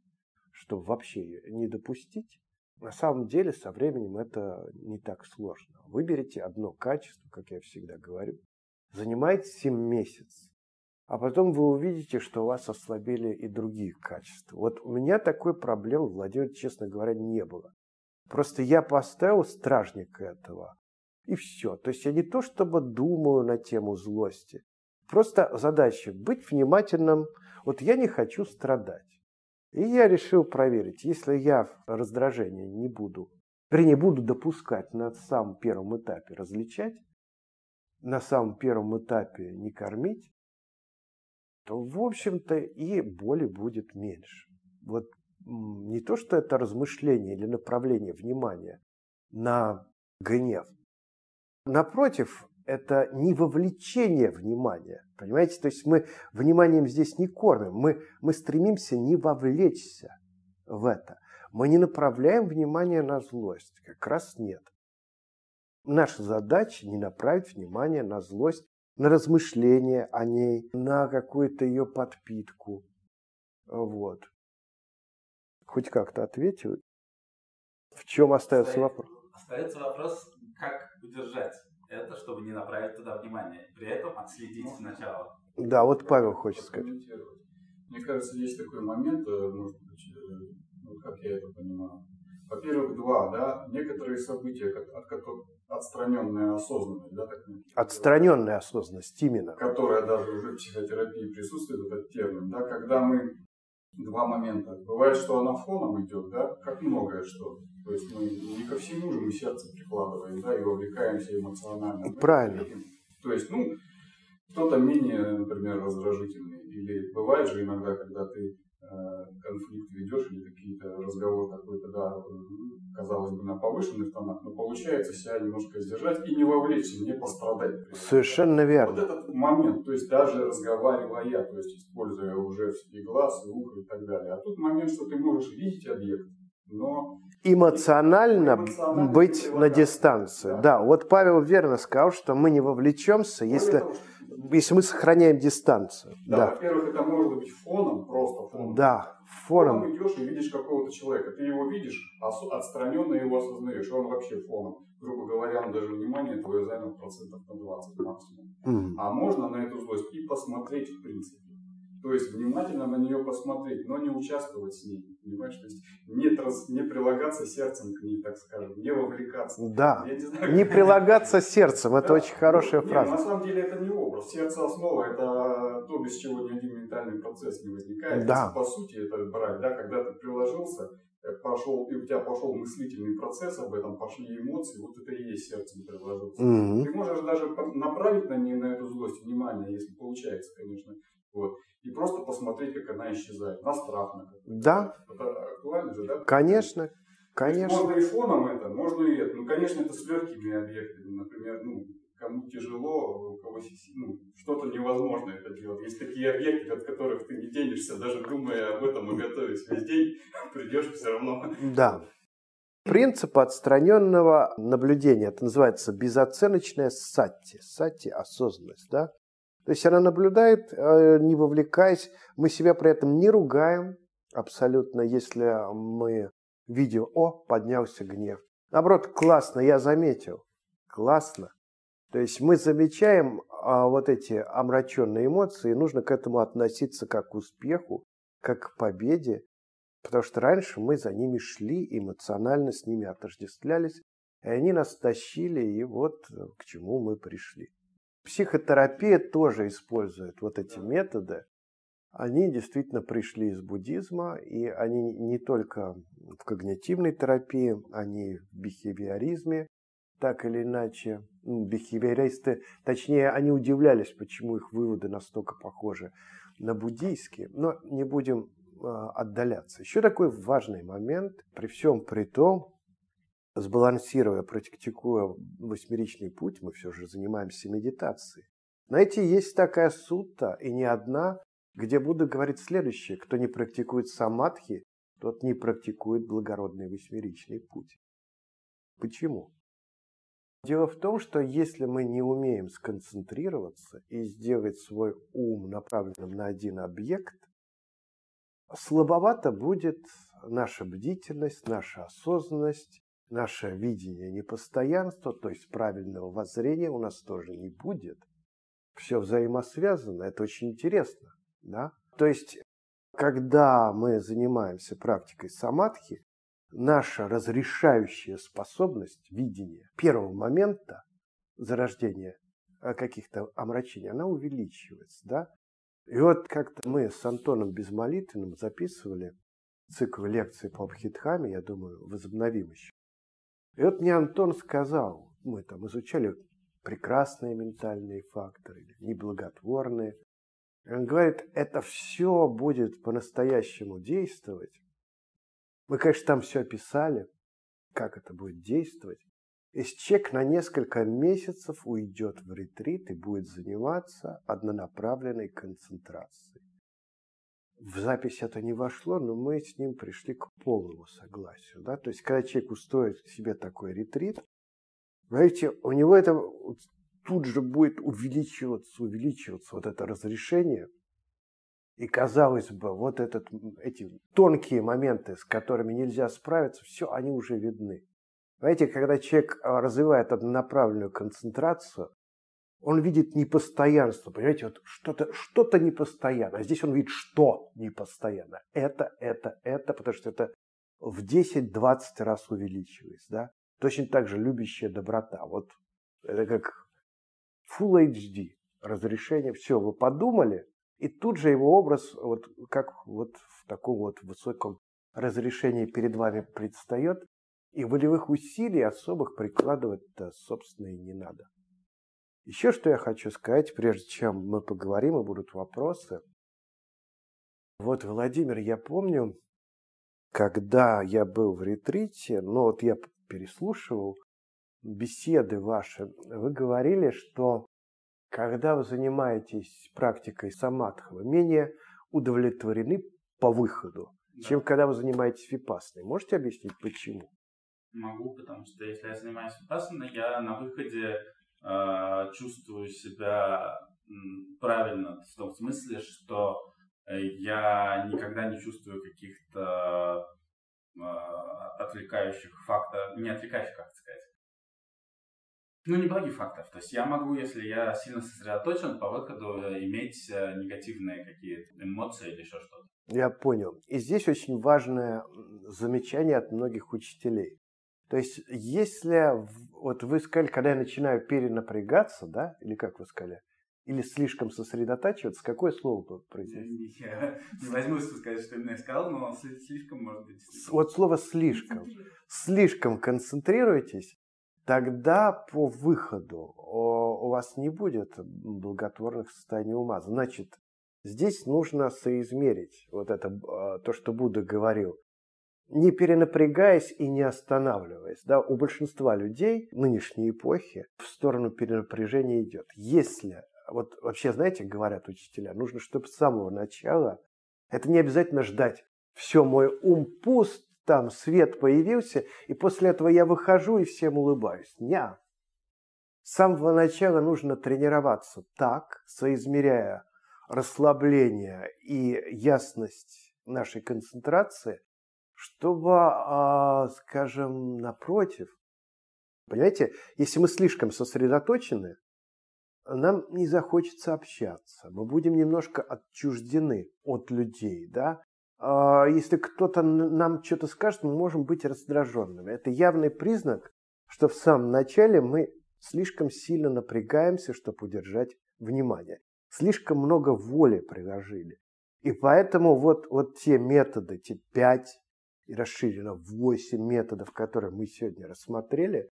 чтобы вообще ее не допустить. На самом деле со временем это не так сложно. Выберите одно качество, как я всегда говорю, занимайтесь им месяц, а потом вы увидите, что у вас ослабели и другие качества. Вот у меня такой проблемы, Владимир, честно говоря, не было. Просто я поставил стражника этого, и все. То есть я не то чтобы думаю на тему злости, просто задача быть внимательным. Вот я не хочу страдать. И я решил проверить, если я раздражение не буду, при не буду допускать на самом первом этапе различать, на самом первом этапе не кормить, то, в общем-то, и боли будет меньше. Вот не то, что это размышление или направление внимания на гнев. Напротив, это не вовлечение внимания. Понимаете? То есть мы вниманием здесь не кормим. Мы, мы стремимся не вовлечься в это. Мы не направляем внимание на злость. Как раз нет. Наша задача не направить внимание на злость, на размышление о ней, на какую-то ее подпитку. Вот. Хоть как-то ответил. В чем остается вопрос? Остается вопрос, как удержать это, чтобы не направить туда внимание. При этом отследить сначала. Да, вот Павел хочет сказать. Мне кажется, есть такой момент, э, может быть, э, ну, как я это понимаю. Во-первых, два, да, некоторые события, от которых отстраненная осознанность, да, так Отстраненная осознанность, именно. Которая даже уже в психотерапии присутствует, этот термин, да, когда мы два момента. Бывает, что она фоном идет, да, как многое что. То есть мы не ко всему же мы сердце прикладываем, да, и вовлекаемся эмоционально. Правильно. То есть, ну, кто-то менее, например, раздражительный. Или бывает же иногда, когда ты Э, конфликт ведешь или какие-то разговор какой-то, да, казалось бы, на повышенных тонах, но получается себя немножко сдержать и не вовлечься, не пострадать. Совершенно верно. Вот этот момент, то есть даже разговаривая, то есть используя уже и глаз, и ухо и так далее. А тут момент, что ты можешь видеть объект, но эмоционально, эмоционально быть на дистанции. Да. да, вот Павел верно сказал, что мы не вовлечемся, если того, если мы сохраняем дистанцию. Да, да. во-первых, это может быть фоном, просто фоном. Да, фоном. Фоном идешь и видишь какого-то человека. Ты его видишь, отстраненно его осознаешь, и он вообще фоном. Грубо говоря, он даже внимание твое занял процентов на 20 максимум. Mm. А можно на эту злость и посмотреть в принципе. То есть внимательно на нее посмотреть, но не участвовать с ней, понимаешь? То есть не, трans, не прилагаться сердцем к ней, так скажем, не вовлекаться. Да, не, знаю, не прилагаться сердцем, это очень хорошая фраза. на самом деле это не образ. Сердце основа, это то, без чего ни один ментальный процесс не возникает. Да. Если, по сути это брать, да, когда ты приложился, э, пошел, и у тебя пошел мыслительный процесс об этом, пошли эмоции, вот это и есть сердцем приложился. Угу. Ты можешь даже направить на, нее, на эту злость внимание, если получается, конечно. Вот и просто посмотреть, как она исчезает. На страх на Да. Это актуально же, да? Конечно. Конечно. Можно и фоном это, можно и это. Ну, конечно, это с легкими объектами. Например, ну, кому тяжело, у кого ну, что-то невозможно это делать. Есть такие объекты, от которых ты не денешься, даже думая об этом и готовясь весь день, придешь все равно. Да. Принцип отстраненного наблюдения, это называется безоценочная сати, сати осознанность, да? То есть она наблюдает, э, не вовлекаясь, мы себя при этом не ругаем абсолютно, если мы видим, о, поднялся гнев. Наоборот, классно, я заметил, классно. То есть мы замечаем а, вот эти омраченные эмоции, и нужно к этому относиться как к успеху, как к победе, потому что раньше мы за ними шли, эмоционально с ними отождествлялись, и они нас тащили, и вот к чему мы пришли. Психотерапия тоже использует вот эти методы. Они действительно пришли из буддизма, и они не только в когнитивной терапии, они в бихевиоризме, так или иначе. Ну, бихевиористы, точнее, они удивлялись, почему их выводы настолько похожи на буддийские. Но не будем э, отдаляться. Еще такой важный момент, при всем при том, сбалансируя, практикуя восьмеричный путь, мы все же занимаемся медитацией. Знаете, есть такая сутта, и не одна, где Будда говорит следующее. Кто не практикует самадхи, тот не практикует благородный восьмеричный путь. Почему? Дело в том, что если мы не умеем сконцентрироваться и сделать свой ум направленным на один объект, слабовато будет наша бдительность, наша осознанность, наше видение непостоянства, то есть правильного воззрения у нас тоже не будет. Все взаимосвязано, это очень интересно. Да? То есть, когда мы занимаемся практикой самадхи, наша разрешающая способность видения первого момента зарождения э, каких-то омрачений, она увеличивается. Да? И вот как-то мы с Антоном Безмолитвенным записывали цикл лекций по Абхидхаме, я думаю, возобновим еще. И вот мне Антон сказал, мы там изучали прекрасные ментальные факторы, неблаготворные. Он говорит, это все будет по-настоящему действовать. Мы, конечно, там все описали, как это будет действовать. Если человек на несколько месяцев уйдет в ретрит и будет заниматься однонаправленной концентрацией. В запись это не вошло, но мы с ним пришли к полному согласию. Да? То есть, когда человек устроит себе такой ретрит, знаете, у него это тут же будет увеличиваться, увеличиваться вот это разрешение. И казалось бы, вот этот, эти тонкие моменты, с которыми нельзя справиться, все, они уже видны. Знаете, когда человек а, развивает однонаправленную концентрацию, он видит непостоянство, понимаете, вот что-то что непостоянно. А здесь он видит, что непостоянно. Это, это, это, потому что это в 10-20 раз увеличивается. Да? Точно так же любящая доброта. Вот это как Full HD разрешение. Все, вы подумали, и тут же его образ, вот как вот в таком вот высоком разрешении перед вами предстает, и волевых усилий особых прикладывать-то, собственно, и не надо. Еще что я хочу сказать, прежде чем мы поговорим и будут вопросы. Вот, Владимир, я помню, когда я был в ретрите, ну вот я переслушивал беседы ваши, вы говорили, что когда вы занимаетесь практикой самадха, вы менее удовлетворены по выходу, да. чем когда вы занимаетесь випасной. Можете объяснить, почему? Могу, потому что если я занимаюсь випасной, я на выходе чувствую себя правильно в том смысле, что э, я никогда не чувствую каких-то э, отвлекающих факторов, не отвлекающих, как сказать, ну, неблагих факторов. То есть я могу, если я сильно сосредоточен, по выходу э, иметь негативные какие-то эмоции или еще что-то. Я понял. И здесь очень важное замечание от многих учителей. То есть, если вот вы сказали, когда я начинаю перенапрягаться, да, или как вы сказали, или слишком сосредотачиваться, какое слово произнести? Я не возьмусь сказать, что именно я сказал, но слишком может быть. Вот слово слишком. Слишком концентрируйтесь, тогда по выходу у вас не будет благотворных состояний ума. Значит, здесь нужно соизмерить вот это, а, то, что Будда говорил не перенапрягаясь и не останавливаясь. Да, у большинства людей нынешней эпохи в сторону перенапряжения идет. Если, вот вообще, знаете, говорят учителя, нужно, чтобы с самого начала, это не обязательно ждать, все, мой ум пуст, там свет появился, и после этого я выхожу и всем улыбаюсь. Ня. С самого начала нужно тренироваться так, соизмеряя расслабление и ясность нашей концентрации, чтобы, а, скажем, напротив, понимаете, если мы слишком сосредоточены, нам не захочется общаться, мы будем немножко отчуждены от людей, да. А, если кто-то нам что-то скажет, мы можем быть раздраженными. Это явный признак, что в самом начале мы слишком сильно напрягаемся, чтобы удержать внимание. Слишком много воли приложили. И поэтому вот, вот те методы, те пять и расширено в 8 методов, которые мы сегодня рассмотрели,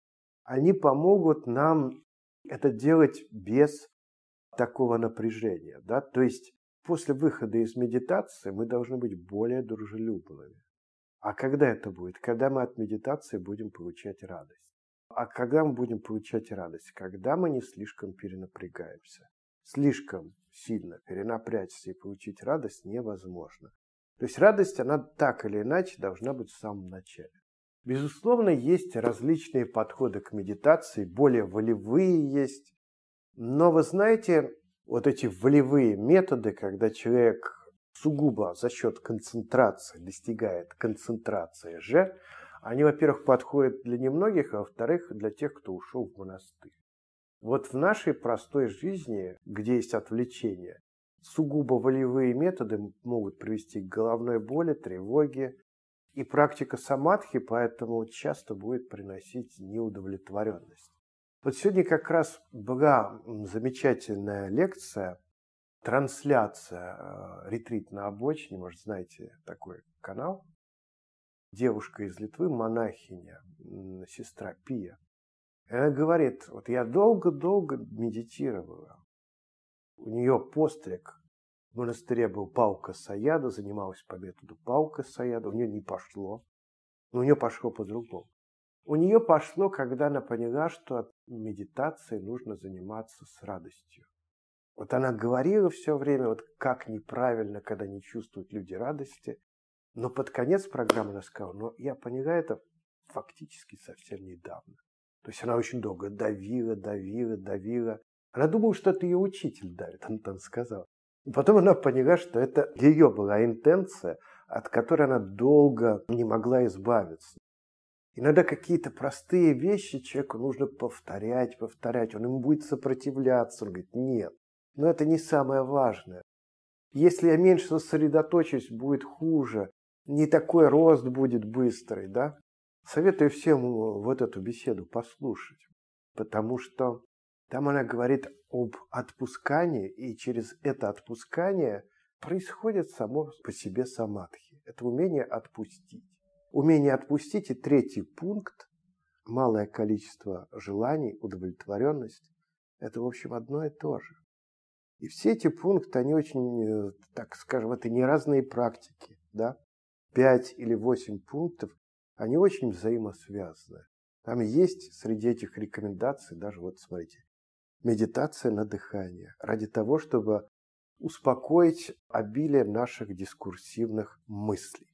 они помогут нам это делать без такого напряжения. Да? То есть после выхода из медитации мы должны быть более дружелюбными. А когда это будет? Когда мы от медитации будем получать радость. А когда мы будем получать радость? Когда мы не слишком перенапрягаемся. Слишком сильно перенапрячься и получить радость невозможно. То есть радость, она так или иначе должна быть в самом начале. Безусловно, есть различные подходы к медитации, более волевые есть. Но вы знаете, вот эти волевые методы, когда человек сугубо за счет концентрации достигает концентрации же, они, во-первых, подходят для немногих, а во-вторых, для тех, кто ушел в монастырь. Вот в нашей простой жизни, где есть отвлечение, сугубо волевые методы могут привести к головной боли, тревоге, и практика самадхи поэтому часто будет приносить неудовлетворенность. Вот сегодня как раз была замечательная лекция, трансляция э, «Ретрит на обочине», может, знаете такой канал. Девушка из Литвы, монахиня, сестра Пия. Она говорит, вот я долго-долго медитировала. У нее постриг в монастыре был Паука Саяда, занималась по методу Паука Саяда. У нее не пошло. Но у нее пошло по-другому. У нее пошло, когда она поняла, что от медитации нужно заниматься с радостью. Вот она говорила все время, вот как неправильно, когда не чувствуют люди радости. Но под конец программы она сказала, но я поняла это фактически совсем недавно. То есть она очень долго давила, давила, давила. Она думала, что это ее учитель давит, Антон сказал. Потом она поняла, что это ее была интенция, от которой она долго не могла избавиться. Иногда какие-то простые вещи человеку нужно повторять, повторять. Он ему будет сопротивляться. Он говорит, нет, но это не самое важное. Если я меньше сосредоточусь, будет хуже. Не такой рост будет быстрый, да? Советую всем вот эту беседу послушать, потому что там она говорит об отпускании, и через это отпускание происходит само по себе самадхи. Это умение отпустить. Умение отпустить и третий пункт – малое количество желаний, удовлетворенность – это, в общем, одно и то же. И все эти пункты, они очень, э, так скажем, это не разные практики, да? Пять или восемь пунктов, они очень взаимосвязаны. Там есть среди этих рекомендаций, даже вот смотрите, медитация на дыхание, ради того, чтобы успокоить обилие наших дискурсивных мыслей.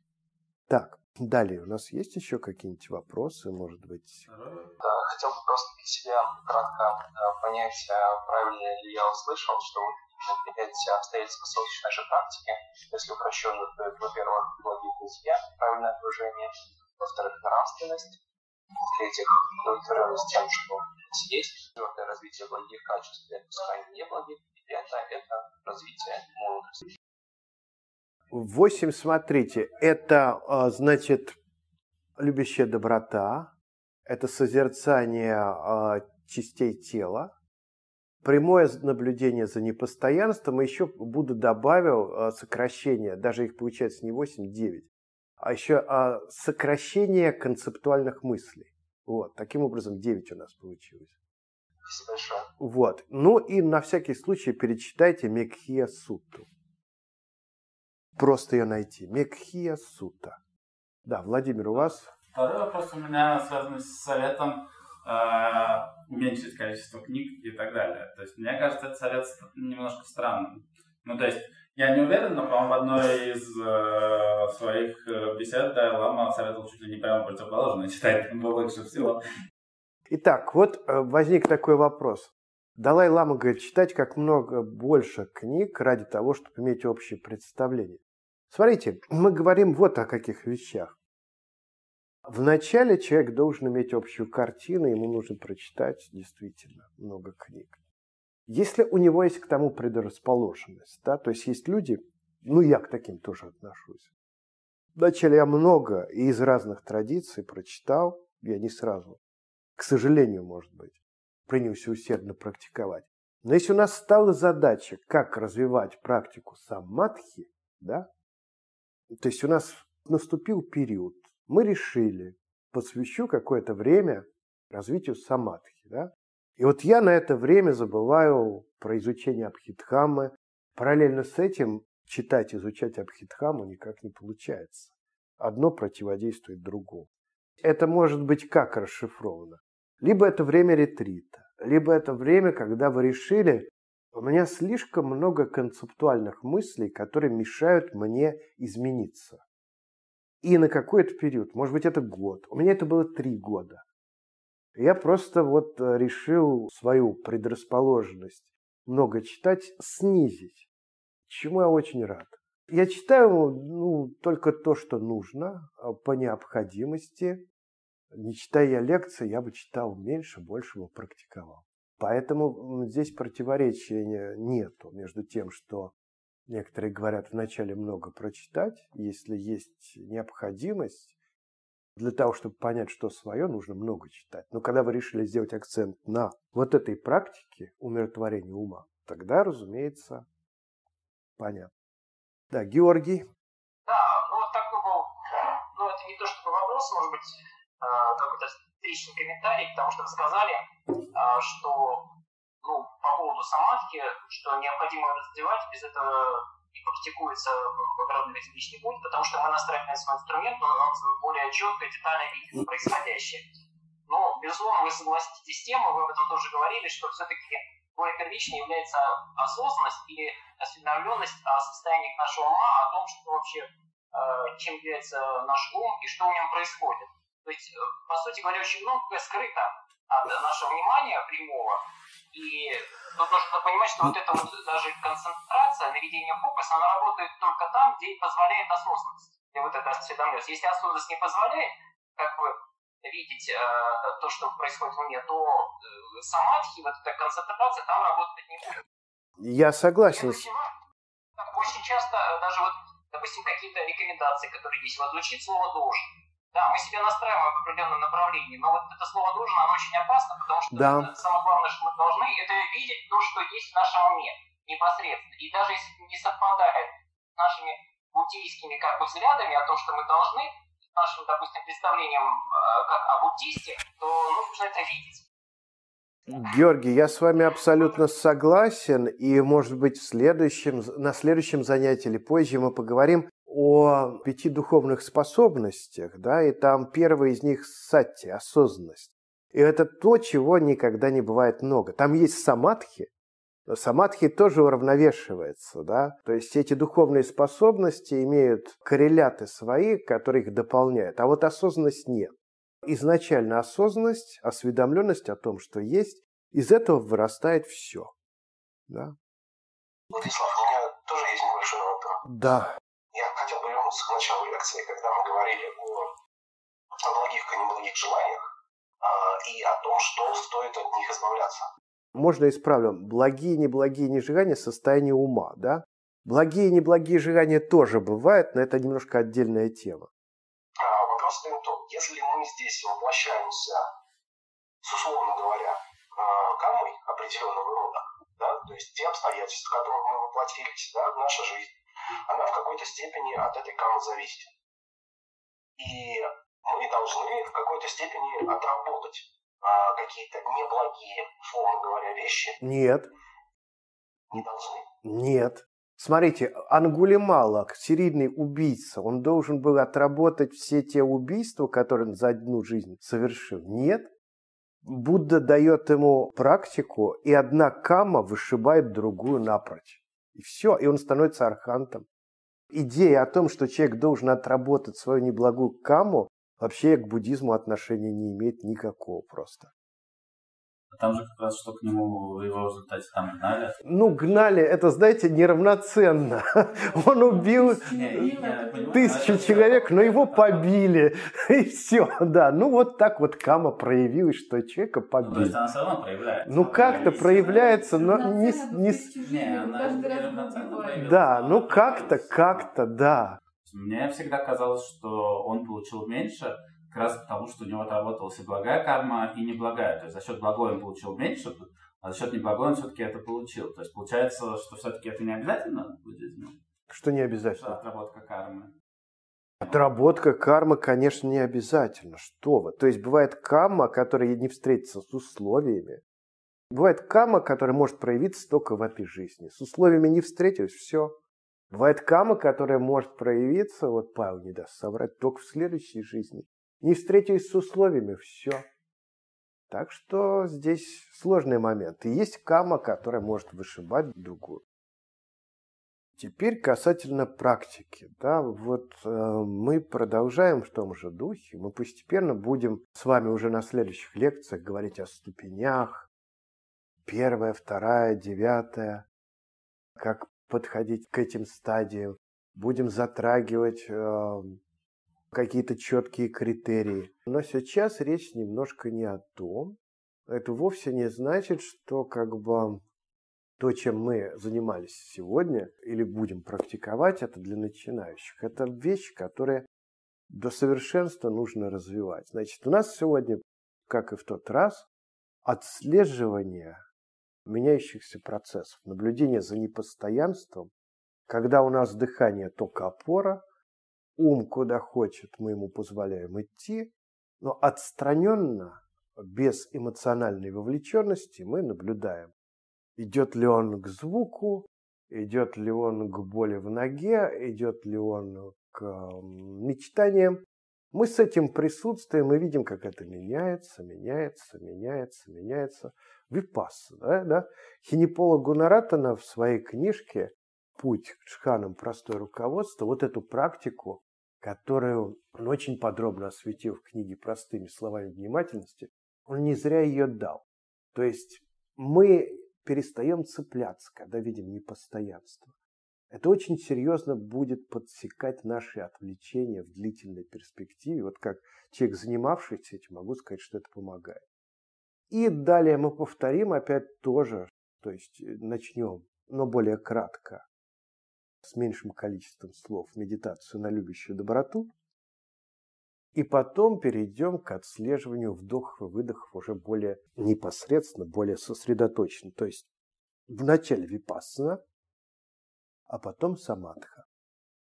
Так, далее у нас есть еще какие-нибудь вопросы, может быть? Да, хотел бы просто для себя кратко э, понять, э, правильно ли я услышал, что опять обстоятельства солнечной же практики, если упрощенно, то это, во-первых, благие друзья, правильное окружение, во-вторых, нравственность, в-третьих, удовлетворенность тем, что есть, четвертое развитие благих качеств. И отпускание неблагих, и пятое это развитие мудрости. Восемь, смотрите, это а, значит любящая доброта, это созерцание а, частей тела, прямое наблюдение за непостоянством, и еще буду добавил а, сокращение, даже их получается не 8, 9, а еще а, сокращение концептуальных мыслей. Вот, таким образом 9 у нас получилось. Спасибо Вот. Ну и на всякий случай перечитайте Мекхия Сутту. Просто ее найти. Мекхия Сута. Да, Владимир, у вас? Второй вопрос у меня связан с советом э, уменьшить количество книг и так далее. То есть, мне кажется, этот совет немножко странным. Ну, то есть, я не уверен, но, по-моему, в одной из э, своих э, бесед да, Лама советовал чуть ли не прямо противоположное читать больше всего. Итак, вот э, возник такой вопрос. Далай-Лама говорит, читать как много больше книг ради того, чтобы иметь общее представление. Смотрите, мы говорим вот о каких вещах. Вначале человек должен иметь общую картину, ему нужно прочитать действительно много книг. Если у него есть к тому предрасположенность, да, то есть есть люди, ну я к таким тоже отношусь. Вначале я много и из разных традиций прочитал, я не сразу, к сожалению, может быть, принялся усердно практиковать. Но если у нас стала задача, как развивать практику самадхи, да, то есть у нас наступил период, мы решили, посвящу какое-то время развитию самадхи, да, и вот я на это время забываю про изучение Абхидхамы. Параллельно с этим читать, изучать Абхидхаму никак не получается. Одно противодействует другому. Это может быть как расшифровано? Либо это время ретрита, либо это время, когда вы решили, у меня слишком много концептуальных мыслей, которые мешают мне измениться. И на какой-то период, может быть, это год. У меня это было три года. Я просто вот э, решил свою предрасположенность много читать снизить, чему я очень рад. Я читаю ну, только то, что нужно, а, по необходимости. Не читая лекции, я бы читал меньше, больше бы практиковал. Поэтому здесь противоречия нету между тем, что некоторые говорят вначале много прочитать, если есть необходимость, для того, чтобы понять, что свое, нужно много читать. Но когда вы решили сделать акцент на вот этой практике умиротворения ума, тогда, разумеется, понятно. Да, Георгий. Да, ну вот такой был, ну это не то чтобы вопрос, может быть, а, какой-то встречный комментарий, потому что вы сказали, а, что ну, по поводу самадхи, что необходимо раздевать, без этого не практикуется благородный методичный путь, потому что мы настраиваем свой инструмент, он более четко и детально видит происходящее. Но, безусловно, вы согласитесь с тем, вы об этом тоже говорили, что все-таки более первичной является осознанность или осведомленность о состоянии нашего ума, о том, что вообще, э, чем является наш ум и что в нем происходит. То есть, э, по сути говоря, очень многое скрыто от нашего внимания прямого. И тут нужно понимать, что вот эта вот даже концентрация, наведение фокуса, она работает только там, где позволяет осознанность. И вот эта осведомленность. Если осознанность не позволяет, как бы видеть э, то, что происходит в уме, то э, самадхи, вот эта концентрация там работать не будет. Я согласен. Очень часто даже вот, допустим, какие-то рекомендации, которые есть, вот звучит слово «должен». Да, мы себя настраиваем в определенном направлении, но вот это слово «должен», оно очень опасно, потому что да. самое главное, что мы должны, это видеть то, что есть в нашем уме непосредственно. И даже если не совпадает с нашими буддийскими как бы взглядами о том, что мы должны, нашим, допустим, представлением э, как о буддисте, то нужно это видеть. Георгий, я с вами абсолютно согласен, и, может быть, в следующем, на следующем занятии или позже мы поговорим о пяти духовных способностях, да, и там первая из них – сати, осознанность. И это то, чего никогда не бывает много. Там есть самадхи, Самадхи тоже уравновешивается, да, то есть эти духовные способности имеют корреляты свои, которые их дополняют, а вот осознанность нет. Изначально осознанность, осведомленность о том, что есть, из этого вырастает все. Да? Владислав, у меня тоже есть небольшой вопрос. Да. Я хотел бы вернуться к началу лекции, когда мы говорили о, о благих и неблагих желаниях э, и о том, что стоит от них избавляться можно исправим, благие и неблагие нежелания – состояние ума, да? Благие и неблагие желания тоже бывают, но это немножко отдельная тема. А, вопрос в том, если мы здесь воплощаемся с, условно говоря, а, камой определенного рода, да, то есть те обстоятельства, в которых мы воплотились, да, наша жизнь, она в какой-то степени от этой камы зависит. И мы должны в какой-то степени отработать а, какие-то неблагие, условно говоря, вещи? Нет. Не должны? Нет. Смотрите, Ангулимала, серийный убийца, он должен был отработать все те убийства, которые он за одну жизнь совершил. Нет. Будда дает ему практику, и одна кама вышибает другую напрочь. И все, и он становится архантом. Идея о том, что человек должен отработать свою неблагую каму, вообще к буддизму отношения не имеет никакого просто. А там же как раз что к нему его в результате там гнали. Ну, гнали, это, знаете, неравноценно. Он убил тысячу человек, но его побили. И все, да. Ну, вот так вот Кама проявилась, что человека побили. Ну, то есть она все равно проявляется. Ну, как-то проявляется, но не... не... Да, ну как-то, как-то, да. Мне всегда казалось, что он получил меньше, как раз потому, что у него отработалась и благая карма, и неблагая. То есть за счет благой он получил меньше, а за счет неблагой он все-таки это получил. То есть получается, что все-таки это не обязательно в буддизме? Что не обязательно? Отработка кармы. Отработка кармы, конечно, не обязательно. Что вы? То есть бывает карма, которая не встретится с условиями. Бывает карма, которая может проявиться только в этой жизни. С условиями не встретилась, все. Бывает кама, которая может проявиться, вот Павел не даст соврать, только в следующей жизни. Не встретились с условиями, все. Так что здесь сложный момент. И есть кама, которая может вышибать другую. Теперь касательно практики. Да, вот э, мы продолжаем в том же духе. Мы постепенно будем с вами уже на следующих лекциях говорить о ступенях. Первая, вторая, девятая. Как подходить к этим стадиям. Будем затрагивать э, какие-то четкие критерии. Но сейчас речь немножко не о том. Это вовсе не значит, что как бы то, чем мы занимались сегодня или будем практиковать, это для начинающих. Это вещь, которая до совершенства нужно развивать. Значит, у нас сегодня, как и в тот раз, отслеживание меняющихся процессов, наблюдение за непостоянством, когда у нас дыхание только опора, ум куда хочет, мы ему позволяем идти, но отстраненно, без эмоциональной вовлеченности мы наблюдаем Идет ли он к звуку, идет ли он к боли в ноге, идет ли он к мечтаниям. Мы с этим присутствуем мы видим, как это меняется, меняется, меняется, меняется. Випасса, да, да? Хинепола Гунаратана в своей книжке «Путь к джханам. Простое руководство» вот эту практику, которую он очень подробно осветил в книге «Простыми словами внимательности», он не зря ее дал. То есть мы перестаем цепляться, когда видим непостоянство. Это очень серьезно будет подсекать наши отвлечения в длительной перспективе. Вот как человек, занимавшийся этим, могу сказать, что это помогает. И далее мы повторим опять тоже, то есть э, начнем, но более кратко, с меньшим количеством слов, медитацию на любящую доброту. И потом перейдем к отслеживанию вдохов и выдохов уже более непосредственно, более сосредоточенно. То есть вначале випассана, а потом самадха.